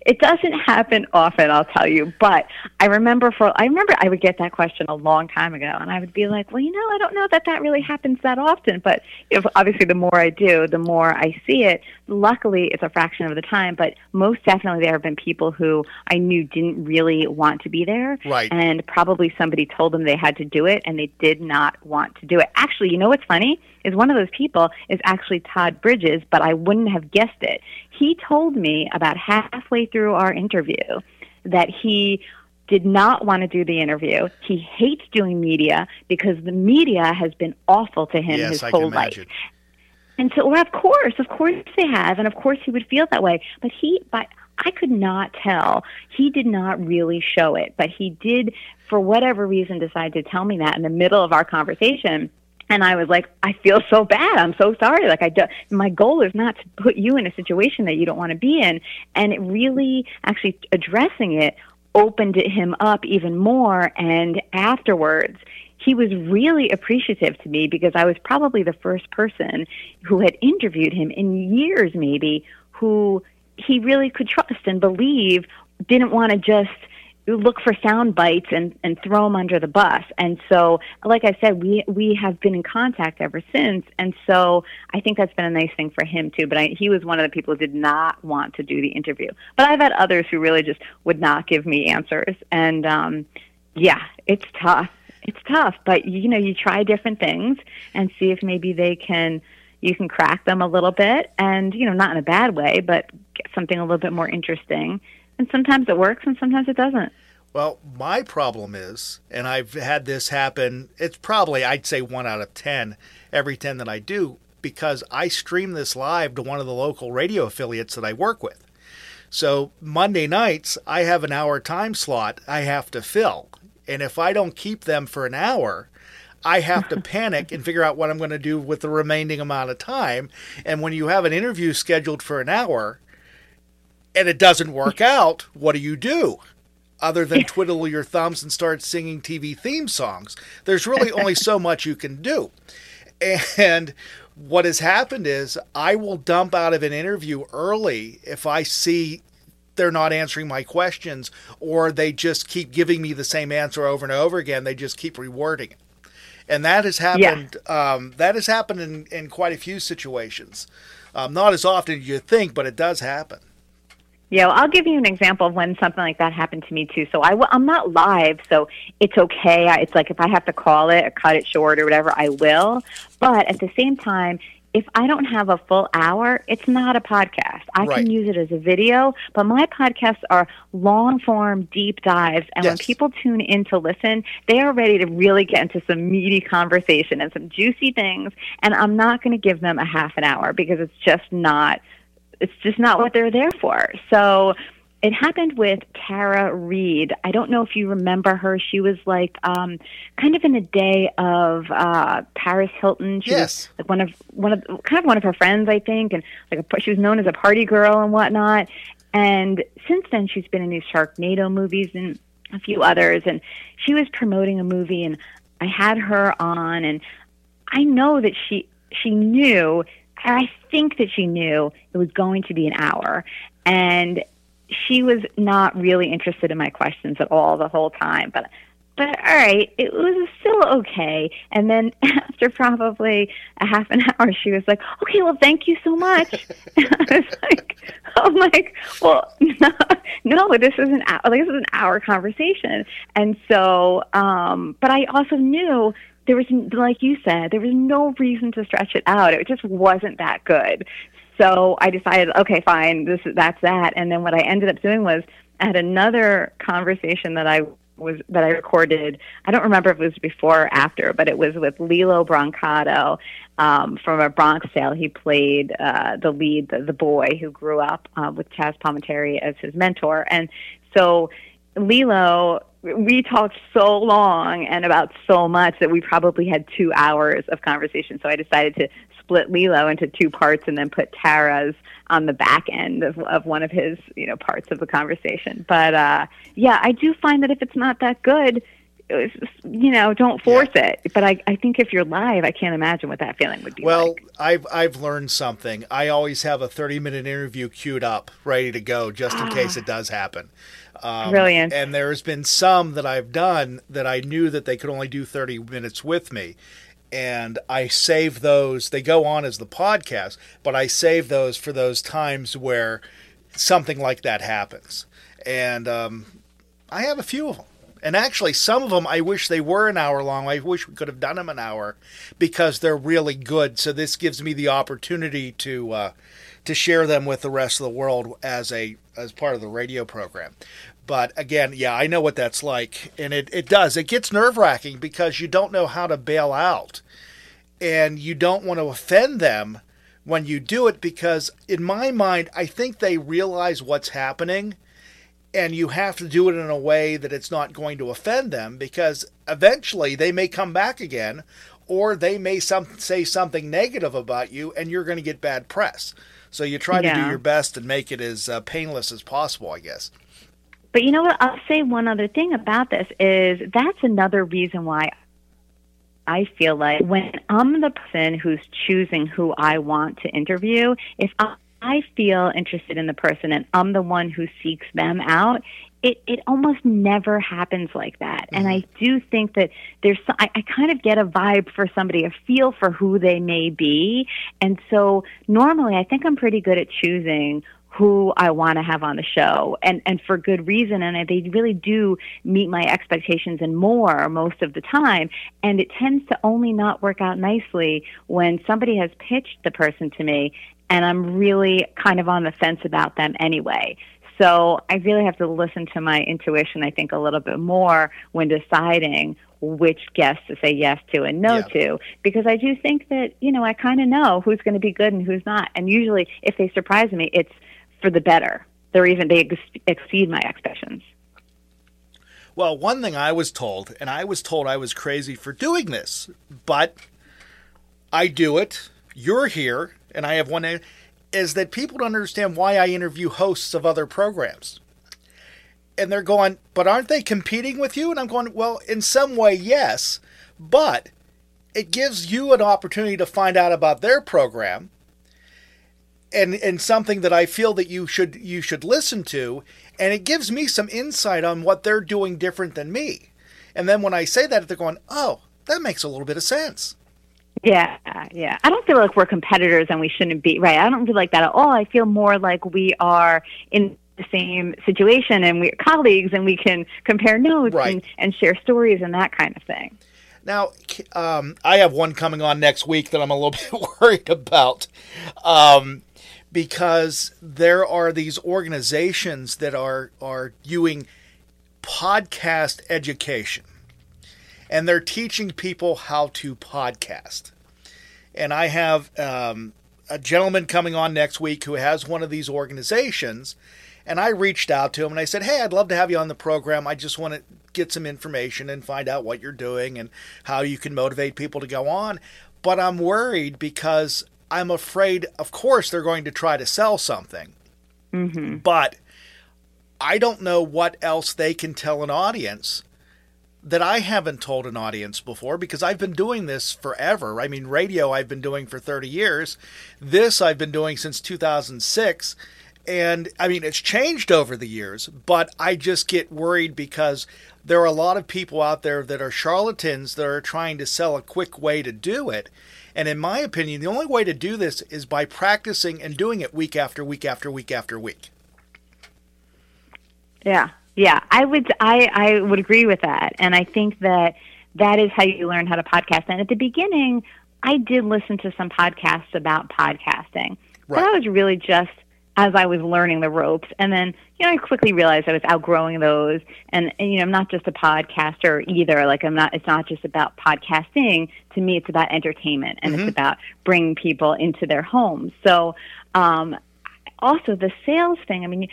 It doesn't happen often, I'll tell you. But I remember for I remember I would get that question a long time ago, and I would be like, well, you know, I don't know that that really happens that often. But know, obviously, the more I do, the more I see it. Luckily, it's a fraction of the time, but most definitely there have been people who I knew didn't really want to be there, right? And probably somebody told them they had to do it, and they did not want to do it. Actually, you know what's funny? is one of those people is actually Todd Bridges, but I wouldn't have guessed it. He told me about halfway through our interview that he did not want to do the interview. He hates doing media because the media has been awful to him yes, his I whole life. And so, well, of course, of course they have, and of course he would feel that way. But he, but I could not tell. He did not really show it, but he did, for whatever reason, decide to tell me that in the middle of our conversation and I was like, I feel so bad. I'm so sorry. Like I do, my goal is not to put you in a situation that you don't want to be in. And it really actually addressing it opened him up even more. And afterwards, he was really appreciative to me because I was probably the first person who had interviewed him in years, maybe, who he really could trust and believe didn't want to just look for sound bites and, and throw them under the bus. And so, like I said, we we have been in contact ever since. And so, I think that's been a nice thing for him too. But I, he was one of the people who did not want to do the interview. But I've had others who really just would not give me answers. And um, yeah, it's tough. It's tough. But you know, you try different things and see if maybe they can you can crack them a little bit and you know not in a bad way but get something a little bit more interesting and sometimes it works and sometimes it doesn't. Well, my problem is, and I've had this happen, it's probably, I'd say, one out of 10 every 10 that I do, because I stream this live to one of the local radio affiliates that I work with. So Monday nights, I have an hour time slot I have to fill. And if I don't keep them for an hour, I have to panic and figure out what I'm going to do with the remaining amount of time. And when you have an interview scheduled for an hour, and it doesn't work out, what do you do? Other than twiddle your thumbs and start singing TV theme songs. There's really only so much you can do. And what has happened is I will dump out of an interview early if I see they're not answering my questions or they just keep giving me the same answer over and over again. They just keep rewording it. And that has happened. Yeah. Um, that has happened in, in quite a few situations. Um, not as often as you think, but it does happen. Yeah, well, I'll give you an example of when something like that happened to me too. So I, I'm not live, so it's okay. I, it's like if I have to call it or cut it short or whatever, I will. But at the same time, if I don't have a full hour, it's not a podcast. I right. can use it as a video, but my podcasts are long form, deep dives. And yes. when people tune in to listen, they are ready to really get into some meaty conversation and some juicy things. And I'm not going to give them a half an hour because it's just not it's just not what they're there for. So it happened with Tara Reid. I don't know if you remember her. She was like um, kind of in the day of uh, Paris Hilton. She yes. was like one of one of kind of one of her friends, I think, and like a, she was known as a party girl and whatnot. And since then, she's been in these Sharknado movies and a few others. And she was promoting a movie, and I had her on, and I know that she she knew and I think that she knew it was going to be an hour. And she was not really interested in my questions at all the whole time. But but all right, it was still okay. And then after probably a half an hour, she was like, "Okay, well, thank you so much." and I was like, "I'm like, well, no, no, this is an hour, like this is an hour conversation." And so, um, but I also knew there was, like you said, there was no reason to stretch it out. It just wasn't that good. So I decided, okay, fine, this that's that. And then what I ended up doing was I had another conversation that I was that I recorded. I don't remember if it was before or after, but it was with Lillo Brancato um, from a Bronx Tale. He played uh, the lead, the, the boy who grew up uh, with Chazz Palminteri as his mentor, and so Lillo. We talked so long and about so much that we probably had two hours of conversation. So I decided to split Lillo into two parts and then put Tara's on the back end of, of one of his you know parts of the conversation. But uh, yeah, I do find that if it's not that good, was, you know, don't force yeah. it. But I, I think if you're live, I can't imagine what that feeling would be. Well, like. I've I've learned something. I always have a 30 minute interview queued up, ready to go, just in case it does happen. Um, Brilliant. And there's been some that I've done that I knew that they could only do 30 minutes with me, and I save those. They go on as the podcast, but I save those for those times where something like that happens. And um, I have a few of them. And actually, some of them I wish they were an hour long. I wish we could have done them an hour because they're really good. So this gives me the opportunity to uh, to share them with the rest of the world as a as part of the radio program. But again, yeah, I know what that's like. And it, it does. It gets nerve wracking because you don't know how to bail out. And you don't want to offend them when you do it because, in my mind, I think they realize what's happening. And you have to do it in a way that it's not going to offend them because eventually they may come back again or they may some, say something negative about you and you're going to get bad press. So you try yeah. to do your best and make it as uh, painless as possible, I guess. But you know what? I'll say one other thing about this is that's another reason why I feel like when I'm the person who's choosing who I want to interview, if I feel interested in the person and I'm the one who seeks them out, it, it almost never happens like that. Mm-hmm. And I do think that there's, I, I kind of get a vibe for somebody, a feel for who they may be. And so normally I think I'm pretty good at choosing who I want to have on the show and and for good reason and they really do meet my expectations and more most of the time and it tends to only not work out nicely when somebody has pitched the person to me and I'm really kind of on the fence about them anyway. So I really have to listen to my intuition I think a little bit more when deciding which guests to say yes to and no yeah. to because I do think that, you know, I kind of know who's going to be good and who's not. And usually if they surprise me, it's for the better. They're even they ex- exceed my expectations. Well, one thing I was told, and I was told I was crazy for doing this, but I do it. You're here, and I have one. Is that people don't understand why I interview hosts of other programs? And they're going, but aren't they competing with you? And I'm going, well, in some way, yes, but it gives you an opportunity to find out about their program and and something that I feel that you should you should listen to and it gives me some insight on what they're doing different than me. And then when I say that they're going, "Oh, that makes a little bit of sense." Yeah, yeah. I don't feel like we're competitors and we shouldn't be, right? I don't feel like that at all. I feel more like we are in the same situation and we're colleagues and we can compare notes right. and, and share stories and that kind of thing. Now, um, I have one coming on next week that I'm a little bit worried about. Um, because there are these organizations that are are doing podcast education and they're teaching people how to podcast. And i have um, a gentleman coming on next week who has one of these organizations and i reached out to him and i said hey i'd love to have you on the program. I just want to get some information and find out what you're doing and how you can motivate people to go on. But i'm worried because I'm afraid, of course, they're going to try to sell something. Mm-hmm. But I don't know what else they can tell an audience that I haven't told an audience before because I've been doing this forever. I mean, radio I've been doing for 30 years. This I've been doing since 2006. and I mean, it's changed over the years, but I just get worried because there are a lot of people out there that are charlatans that are trying to sell a quick way to do it. And in my opinion, the only way to do this is by practicing and doing it week after week after week after week. Yeah, yeah, I would I I would agree with that, and I think that that is how you learn how to podcast. And at the beginning, I did listen to some podcasts about podcasting, right. but I was really just as I was learning the ropes. And then, you know, I quickly realized I was outgrowing those. And, and, you know, I'm not just a podcaster either. Like, I'm not, it's not just about podcasting. To me, it's about entertainment and mm-hmm. it's about bringing people into their homes. So, um, also the sales thing, I mean,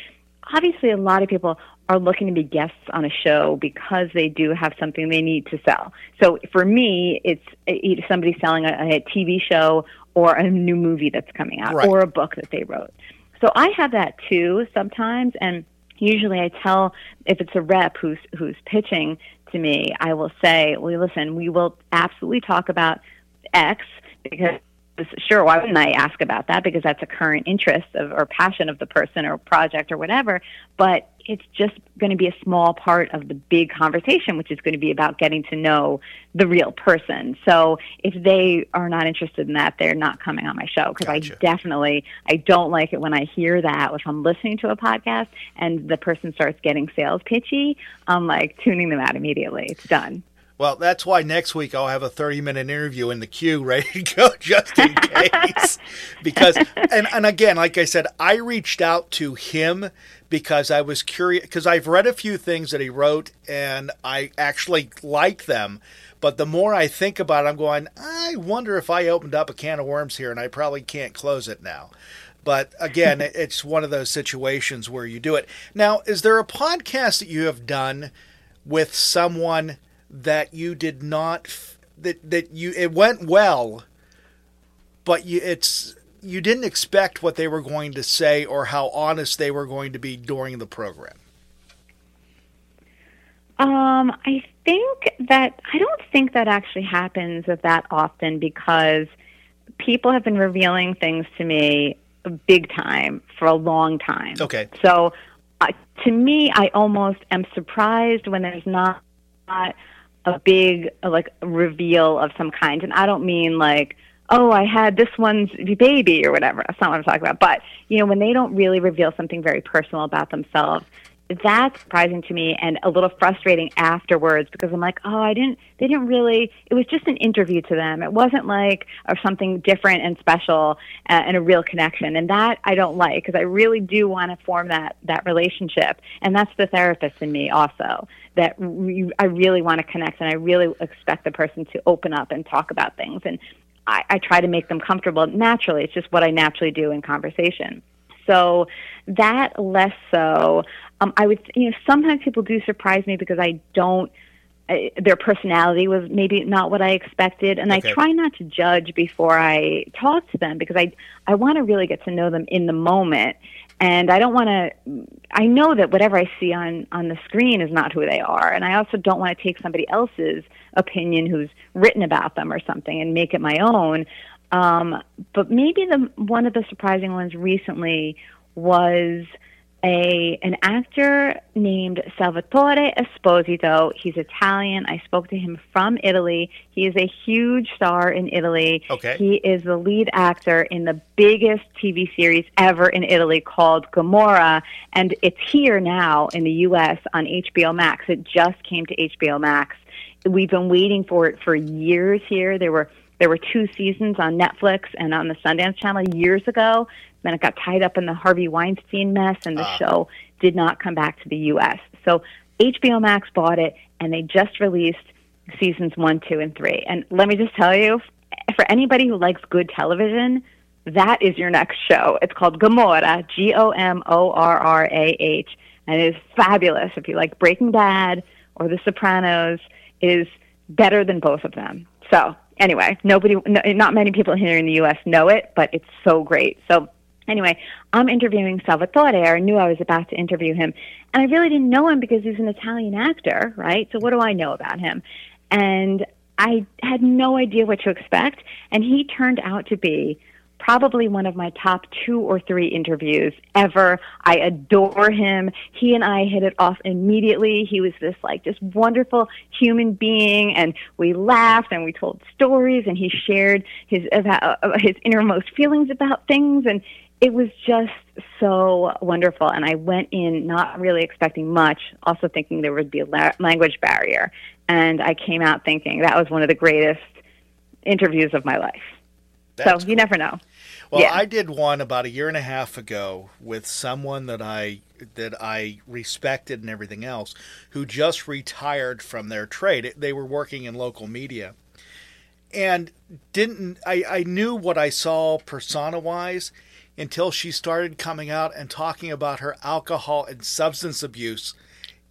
obviously a lot of people are looking to be guests on a show because they do have something they need to sell. So for me, it's somebody selling a, a TV show or a new movie that's coming out right. or a book that they wrote. So I have that too sometimes, and usually I tell if it's a rep who's who's pitching to me, I will say, "Well, listen, we will absolutely talk about X because sure, why wouldn't I ask about that? Because that's a current interest of, or passion of the person or project or whatever. But it's just going to be a small part of the big conversation, which is going to be about getting to know the real person. So if they are not interested in that, they're not coming on my show because gotcha. I definitely I don't like it when I hear that if I'm listening to a podcast and the person starts getting sales pitchy. I'm like tuning them out immediately. It's done. Well, that's why next week I'll have a 30 minute interview in the queue ready to go just in case. because, and, and again, like I said, I reached out to him because I was curious, because I've read a few things that he wrote and I actually like them. But the more I think about it, I'm going, I wonder if I opened up a can of worms here and I probably can't close it now. But again, it's one of those situations where you do it. Now, is there a podcast that you have done with someone that you did not that that you it went well, but you it's you didn't expect what they were going to say or how honest they were going to be during the program. Um, I think that I don't think that actually happens that often because people have been revealing things to me big time for a long time. Okay. So uh, to me, I almost am surprised when there's not, not a big uh, like reveal of some kind, and I don't mean like oh, I had this one's baby or whatever. That's not what I'm talking about. But, you know, when they don't really reveal something very personal about themselves, that's surprising to me and a little frustrating afterwards because I'm like, oh, I didn't, they didn't really, it was just an interview to them. It wasn't like or something different and special uh, and a real connection. And that I don't like because I really do want to form that, that relationship. And that's the therapist in me also that re- I really want to connect and I really expect the person to open up and talk about things. And I, I try to make them comfortable naturally. It's just what I naturally do in conversation. So that less so. Um, I would, you know, sometimes people do surprise me because I don't. I, their personality was maybe not what I expected, and okay. I try not to judge before I talk to them because I I want to really get to know them in the moment, and I don't want to. I know that whatever I see on on the screen is not who they are, and I also don't want to take somebody else's opinion who's written about them or something and make it my own. Um, but maybe the one of the surprising ones recently was a an actor named Salvatore Esposito. He's Italian. I spoke to him from Italy. He is a huge star in Italy. Okay. He is the lead actor in the biggest TV series ever in Italy called Gomorrah, and it's here now in the U.S. on HBO Max. It just came to HBO Max. We've been waiting for it for years here. There were there were two seasons on Netflix and on the Sundance Channel years ago. Then it got tied up in the Harvey Weinstein mess, and the uh. show did not come back to the U.S. So HBO Max bought it, and they just released seasons one, two, and three. And let me just tell you, for anybody who likes good television, that is your next show. It's called Gomorrah, G O M O R R A H, and it is fabulous. If you like Breaking Bad or The Sopranos, is better than both of them. So anyway, nobody, no, not many people here in the U.S. know it, but it's so great. So anyway, I'm interviewing Salvatore. I knew I was about to interview him, and I really didn't know him because he's an Italian actor, right? So what do I know about him? And I had no idea what to expect, and he turned out to be probably one of my top two or three interviews ever. I adore him. He and I hit it off immediately. He was this like just wonderful human being, and we laughed and we told stories, and he shared his about uh, his innermost feelings about things, and it was just so wonderful. And I went in not really expecting much, also thinking there would be a la- language barrier, and I came out thinking that was one of the greatest interviews of my life. That's so you never know. Well, Yeah. I did one about a year and a half ago with someone that I that I respected and everything else, who just retired from their trade. They were working in local media, and didn't I? I knew what I saw persona wise until she started coming out and talking about her alcohol and substance abuse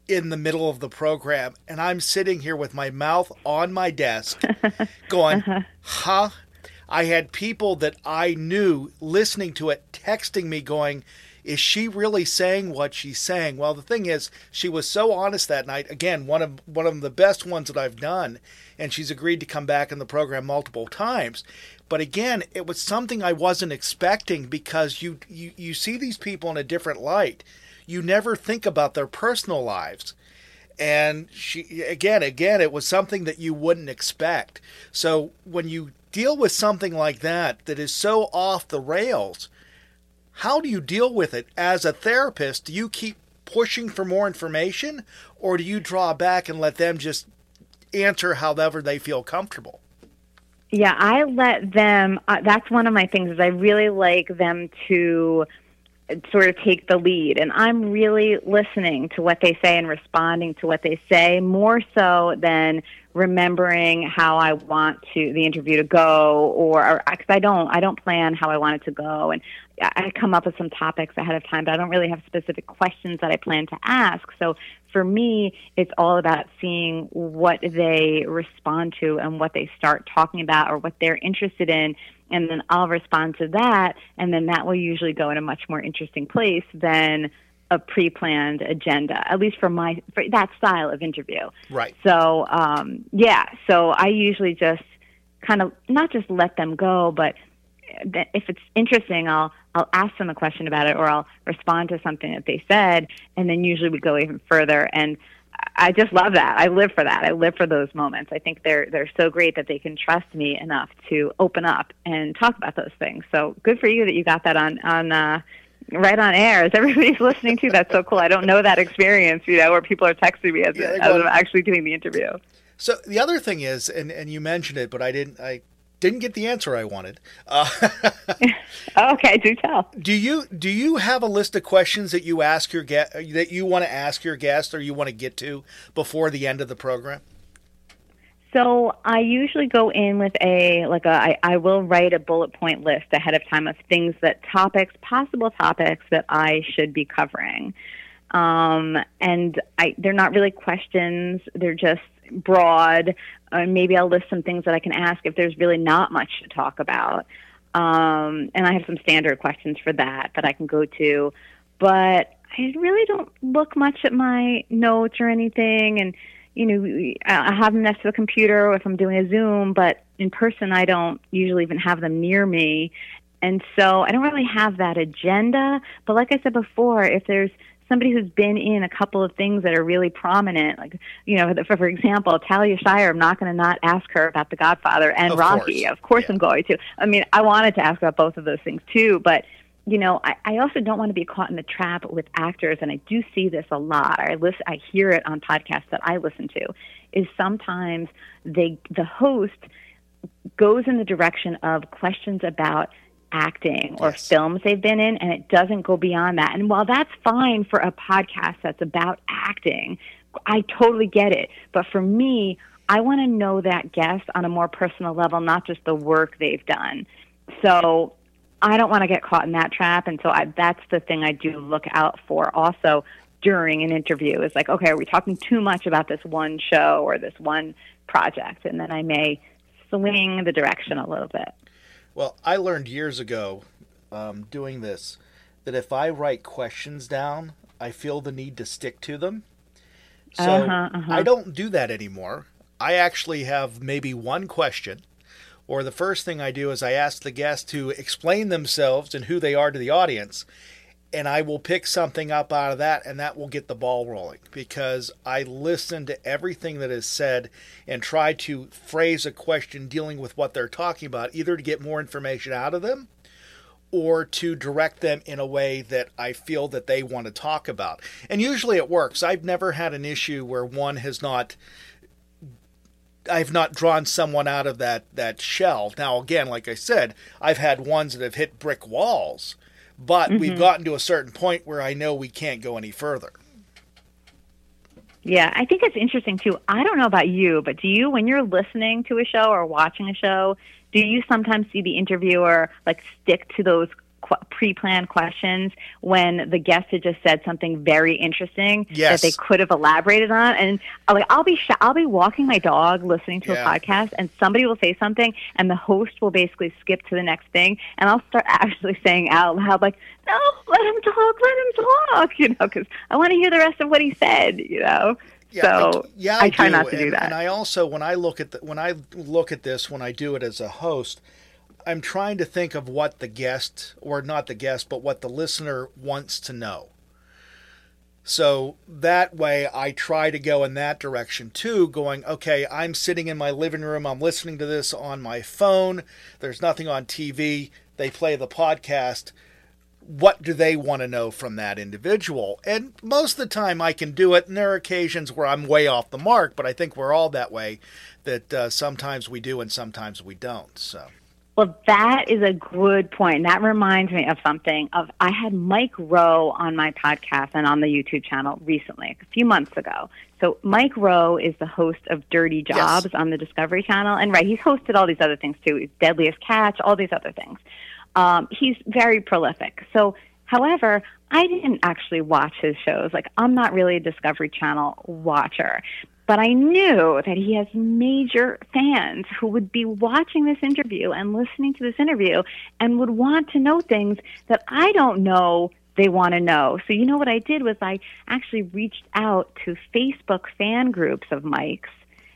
in the middle of the program, and I'm sitting here with my mouth on my desk, going, uh-huh. "Huh." I had people that I knew listening to it texting me going, is she really saying what she's saying? Well, the thing is, she was so honest that night. Again, one of one of the best ones that I've done, and she's agreed to come back in the program multiple times. But again, it was something I wasn't expecting because you you, you see these people in a different light. You never think about their personal lives. And she again again it was something that you wouldn't expect. So when you deal with something like that that is so off the rails how do you deal with it? As a therapist do you keep pushing for more information or do you draw back and let them just answer however they feel comfortable Yeah, I let them. Uh, that's one of my things. Is I really like them to sort of take the lead, and I'm really listening to what they say and responding to what they say more so than remembering how I want to the interview to go, or because I don't, I don't plan how I want it to go, and I I come up with some topics ahead of time, but I don't really have specific questions that I plan to ask. So for me, it's all about seeing what they respond to and what they start talking about or what they're interested in. And then I'll respond to that. And then that will usually go in a much more interesting place than a pre planned agenda, at least for my, for that style of interview. right So, um, yeah, so I usually just kind of not just let them go, but if it's interesting, I'll I'll ask them a question about it, or I'll respond to something that they said, and then usually we go even further. And I just love that. I live for that. I live for those moments. I think they're they're so great that they can trust me enough to open up and talk about those things. So good for you that you got that on on. Uh, Right on air, as everybody's listening to. That's so cool. I don't know that experience, you know, where people are texting me as, Yeah, as I'm actually doing the interview. So the other thing is, and, and you mentioned it, but I didn't I didn't get the answer I wanted. Uh, okay, do tell. Do you do you have a list of questions that you ask your guest that you want to ask your guest or you want to get to before the end of the program? So I usually go in with a like a I, I will write a bullet point list ahead of time of things that topics possible topics that I should be covering, um, and I they're not really questions they're just broad. Uh, maybe I'll list some things that I can ask if there's really not much to talk about, um, and I have some standard questions for that that I can go to, but I really don't look much at my notes or anything and you know, I have them next to the computer if I'm doing a Zoom, but in person, I don't usually even have them near me. And so I don't really have that agenda. But like I said before, if there's somebody who's been in a couple of things that are really prominent, like, you know, for, for example, Talia Shire, I'm not going to not ask her about The Godfather and Of Rocky. course. Of course I'm going to. I mean, I wanted to ask about both of those things too, but you know, I, I also don't want to be caught in the trap with actors, and I do see this a lot. I listen, I hear it on podcasts that I listen to. Is sometimes they the host goes in the direction of questions about acting or films they've been in, and it doesn't go beyond that. And while that's fine for a podcast that's about acting, I totally get it. But for me, I want to know that guest on a more personal level, not just the work they've done. So I don't want to get caught in that trap, and so I, that's the thing I do look out for. Also, during an interview, is like, okay, are we talking too much about this one show or this one project? And then I may swing the direction a little bit. Well, I learned years ago um, doing this that if I write questions down, I feel the need to stick to them. So Uh-huh, uh-huh. I don't do that anymore. I actually have maybe one question, or the first thing I do is I ask the guest to explain themselves and who they are to the audience. And I will pick something up out of that, and that will get the ball rolling because I listen to everything that is said and try to phrase a question dealing with what they're talking about, either to get more information out of them or to direct them in a way that I feel that they want to talk about. And usually it works. I've never had an issue where one has not I've not drawn someone out of that that shell. Now again, like I said, I've had ones that have hit brick walls, but mm-hmm. we've gotten to a certain point where I know we can't go any further. Yeah, I think it's interesting too. I don't know about you, but do you when you're listening to a show or watching a show, do you sometimes see the interviewer like stick to those pre-planned questions when the guest had just said something very interesting yes. that they could have elaborated on. And uh, like I'll be sh- I'll be walking my dog listening to yeah. a podcast, and somebody will say something, and the host will basically skip to the next thing, and I'll start actually saying out loud like, "No, let him talk, let him talk," you know, because I want to hear the rest of what he said, you know. Yeah, so I, yeah, I, I try do. not to and, do that. And I also, when I look at the, when I look at this, when I do it as a host, I'm trying to think of what the guest, or not the guest, but what the listener wants to know. So that way, I try to go in that direction too, going, okay, I'm sitting in my living room, I'm listening to this on my phone, there's nothing on TV, they play the podcast. What do they want to know from that individual? And most of the time, I can do it, and there are occasions where I'm way off the mark, but I think we're all that way that uh, sometimes we do and sometimes we don't. So. Well, that is a good point. That reminds me of something. Of I had Mike Rowe on my podcast and on the YouTube channel recently, a few months ago. So Mike Rowe is the host of Dirty Jobs yes. on the Discovery Channel, and right, he's hosted all these other things too. Deadliest Catch, all these other things. Um, he's very prolific. So, however, I didn't actually watch his shows. Like, I'm not really a Discovery Channel watcher. But I knew that he has major fans who would be watching this interview and listening to this interview and would want to know things that I don't know they want to know. So, you know what I did was I actually reached out to Facebook fan groups of Mike's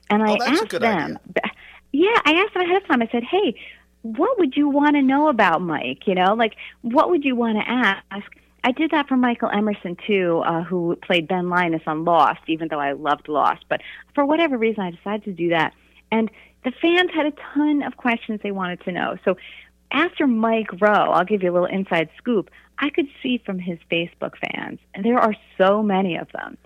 and I oh, asked them. Idea. Yeah, I asked them ahead of time. I said, hey, what would you want to know about Mike? You know, like, what would you want to ask? I did that for Michael Emerson too, uh, who played Ben Linus on Lost, even though I loved Lost. But for whatever reason, I decided to do that. And the fans had a ton of questions they wanted to know. So after Mike Rowe, I'll give you a little inside scoop. I could see from his Facebook fans, and there are so many of them,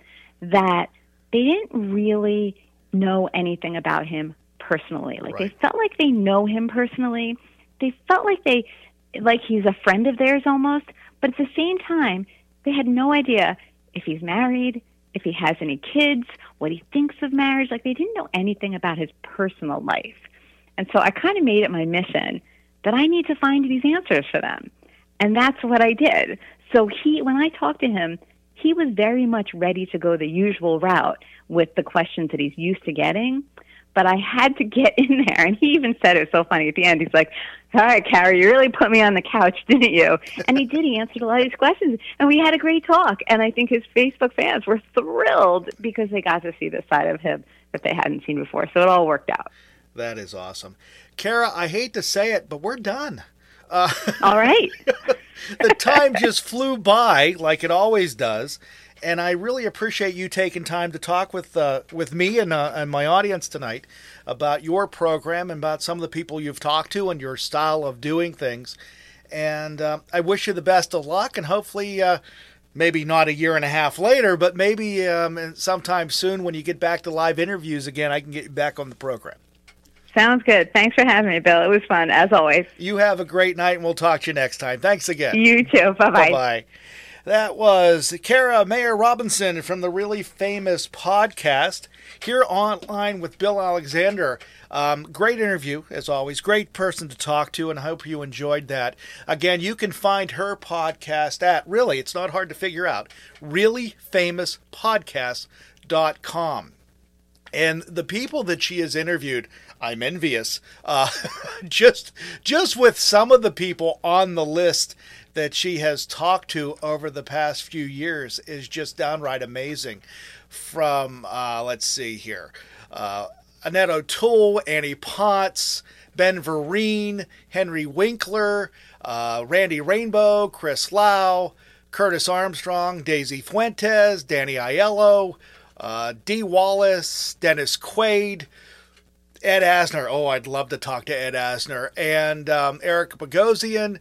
that they didn't really know anything about him personally. Like right. they felt like they know him personally. They felt like they like he's a friend of theirs almost, but at the same time, they had no idea if he's married, if he has any kids, what he thinks of marriage. Like they didn't know anything about his personal life. And so I kind of made it my mission that I need to find these answers for them. And that's what I did. So he when I talked to him, he was very much ready to go the usual route with the questions that he's used to getting but I had to get in there. And he even said it was so funny at the end. He's like, All right, Carrie, you really put me on the couch, didn't you? And he did. He answered a lot of these questions. And we had a great talk. And I think his Facebook fans were thrilled because they got to see this side of him that they hadn't seen before. So it all worked out. That is awesome. Kara, I hate to say it, but we're done. Uh, all right. the time just flew by like it always does and I really appreciate you taking time to talk with uh, with me and, uh, and my audience tonight about your program and about some of the people you've talked to and your style of doing things. And uh, I wish you the best of luck, and hopefully, uh, maybe not a year and a half later, but maybe um, sometime soon when you get back to live interviews again, I can get you back on the program. Sounds good. Thanks for having me, Bill. It was fun, as always. You have a great night, and we'll talk to you next time. Thanks again. You too. Bye bye. Bye. That was Kara Mayer Robinson from the Really Famous podcast here online with Bill Alexander. Um, great interview, as always. Great person to talk to, and I hope you enjoyed that. Again, you can find her podcast at, really, it's not hard to figure out, reallyfamouspodcast.com. And the people that she has interviewed, I'm envious. Uh, just, just with some of the people on the list that she has talked to over the past few years is just downright amazing. From, uh, let's see here, uh, Annette O'Toole, Annie Potts, Ben Vereen, Henry Winkler, uh, Randy Rainbow, Chris Lau, Curtis Armstrong, Daisy Fuentes, Danny Aiello, uh, Dee Wallace, Dennis Quaid, Ed Asner. Oh, I'd love to talk to Ed Asner. And um, Eric Bogosian,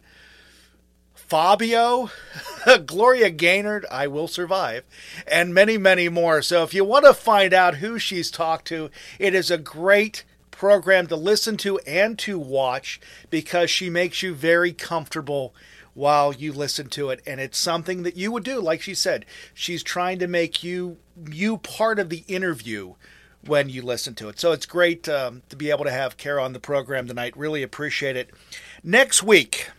Fabio, Gloria Gaynor, I Will Survive, and many, many more. So if you want to find out who she's talked to, it is a great program to listen to and to watch because she makes you very comfortable while you listen to it. And it's something that you would do. Like she said she's trying to make you you part of the interview when you listen to it. So it's great um, to be able to have kara on the program tonight. Really appreciate it. Next week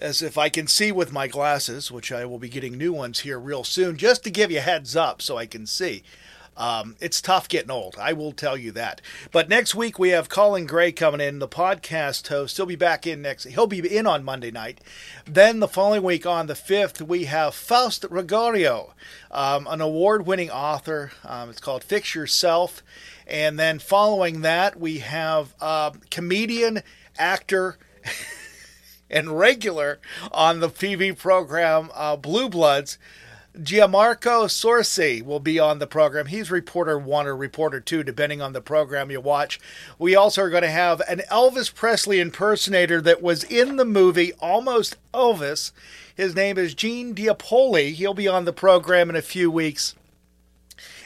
as if I can see with my glasses, which I will be getting new ones here real soon, just to give you heads up so I can see. Um, it's tough getting old. I will tell you that. But next week we have Colin Gray coming in, the podcast host. He'll be back in next. He'll be in on Monday night. Then the following week on the fifth, we have Faust Gregorio, um, an award-winning author. Um, it's called Fix Yourself. And then following that, we have uh, comedian, actor. and regular on the TV program uh, Blue Bloods. Gianmarco Sorsi will be on the program. He's reporter one or reporter two, depending on the program you watch. We also are going to have an Elvis Presley impersonator that was in the movie Almost Elvis. His name is Gene Diapoli. He'll be on the program in a few weeks.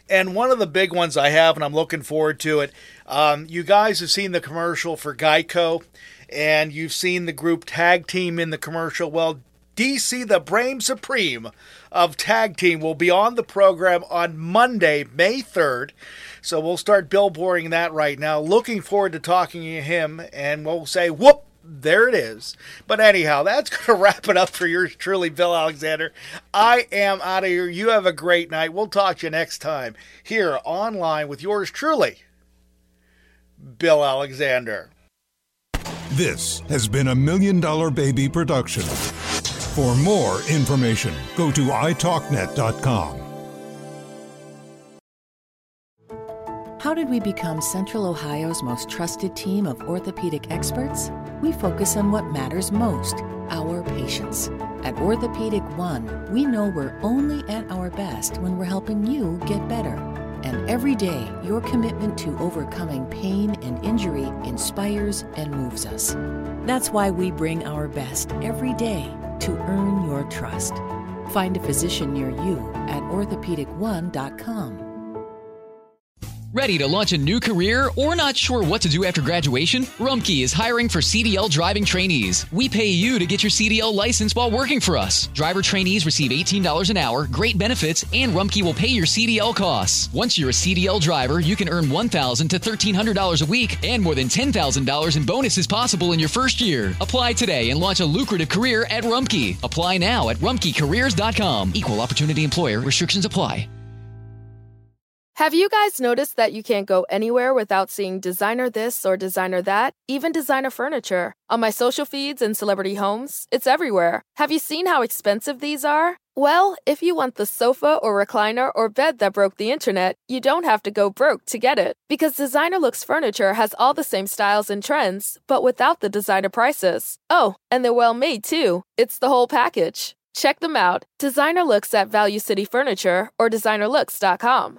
And one of the big ones I have, and I'm looking forward to it. Um, you guys have seen the commercial for Geico and you've seen the group tag team in the commercial. Well, DC, the Brain Supreme of Tag Team, will be on the program on Monday, May 3rd. So we'll start billboarding that right now. Looking forward to talking to him, and we'll say, whoop, there it is. But anyhow, that's going to wrap it up for yours truly, Bill Alexander. I am out of here. You have a great night. We'll talk to you next time here online with yours truly, Bill Alexander. This has been a Million Dollar Baby production. For more information, go to italknet.com. How did we become Central Ohio's most trusted team of orthopedic experts? We focus on what matters most our patients. At Orthopedic One, we know we're only at our best when we're helping you get better. And every day, your commitment to overcoming pain and injury inspires and moves us. That's why we bring our best every day to earn your trust. Find a physician near you at orthopedic1.com. Ready to launch a new career or not sure what to do after graduation? Rumpke is hiring for CDL driving trainees. We pay you to get your CDL license while working for us. Driver trainees receive $18 an hour, great benefits, and Rumpke will pay your CDL costs. Once you're a CDL driver, you can earn $1,000 to $1,300 a week and more than $10,000 in bonuses possible in your first year. Apply today and launch a lucrative career at Rumpke. Apply now at rumpkecareers.com. Equal opportunity employer. Restrictions apply. Have you guys noticed that you can't go anywhere without seeing designer this or designer that, even designer furniture? On my social feeds and celebrity homes, it's everywhere. Have you seen how expensive these are? Well, if you want the sofa or recliner or bed that broke the internet, you don't have to go broke to get it. Because Designer Looks Furniture has all the same styles and trends, but without the designer prices. Oh, and they're well made too. It's the whole package. Check them out. Designer Looks at Value City Furniture or designerlooks.com.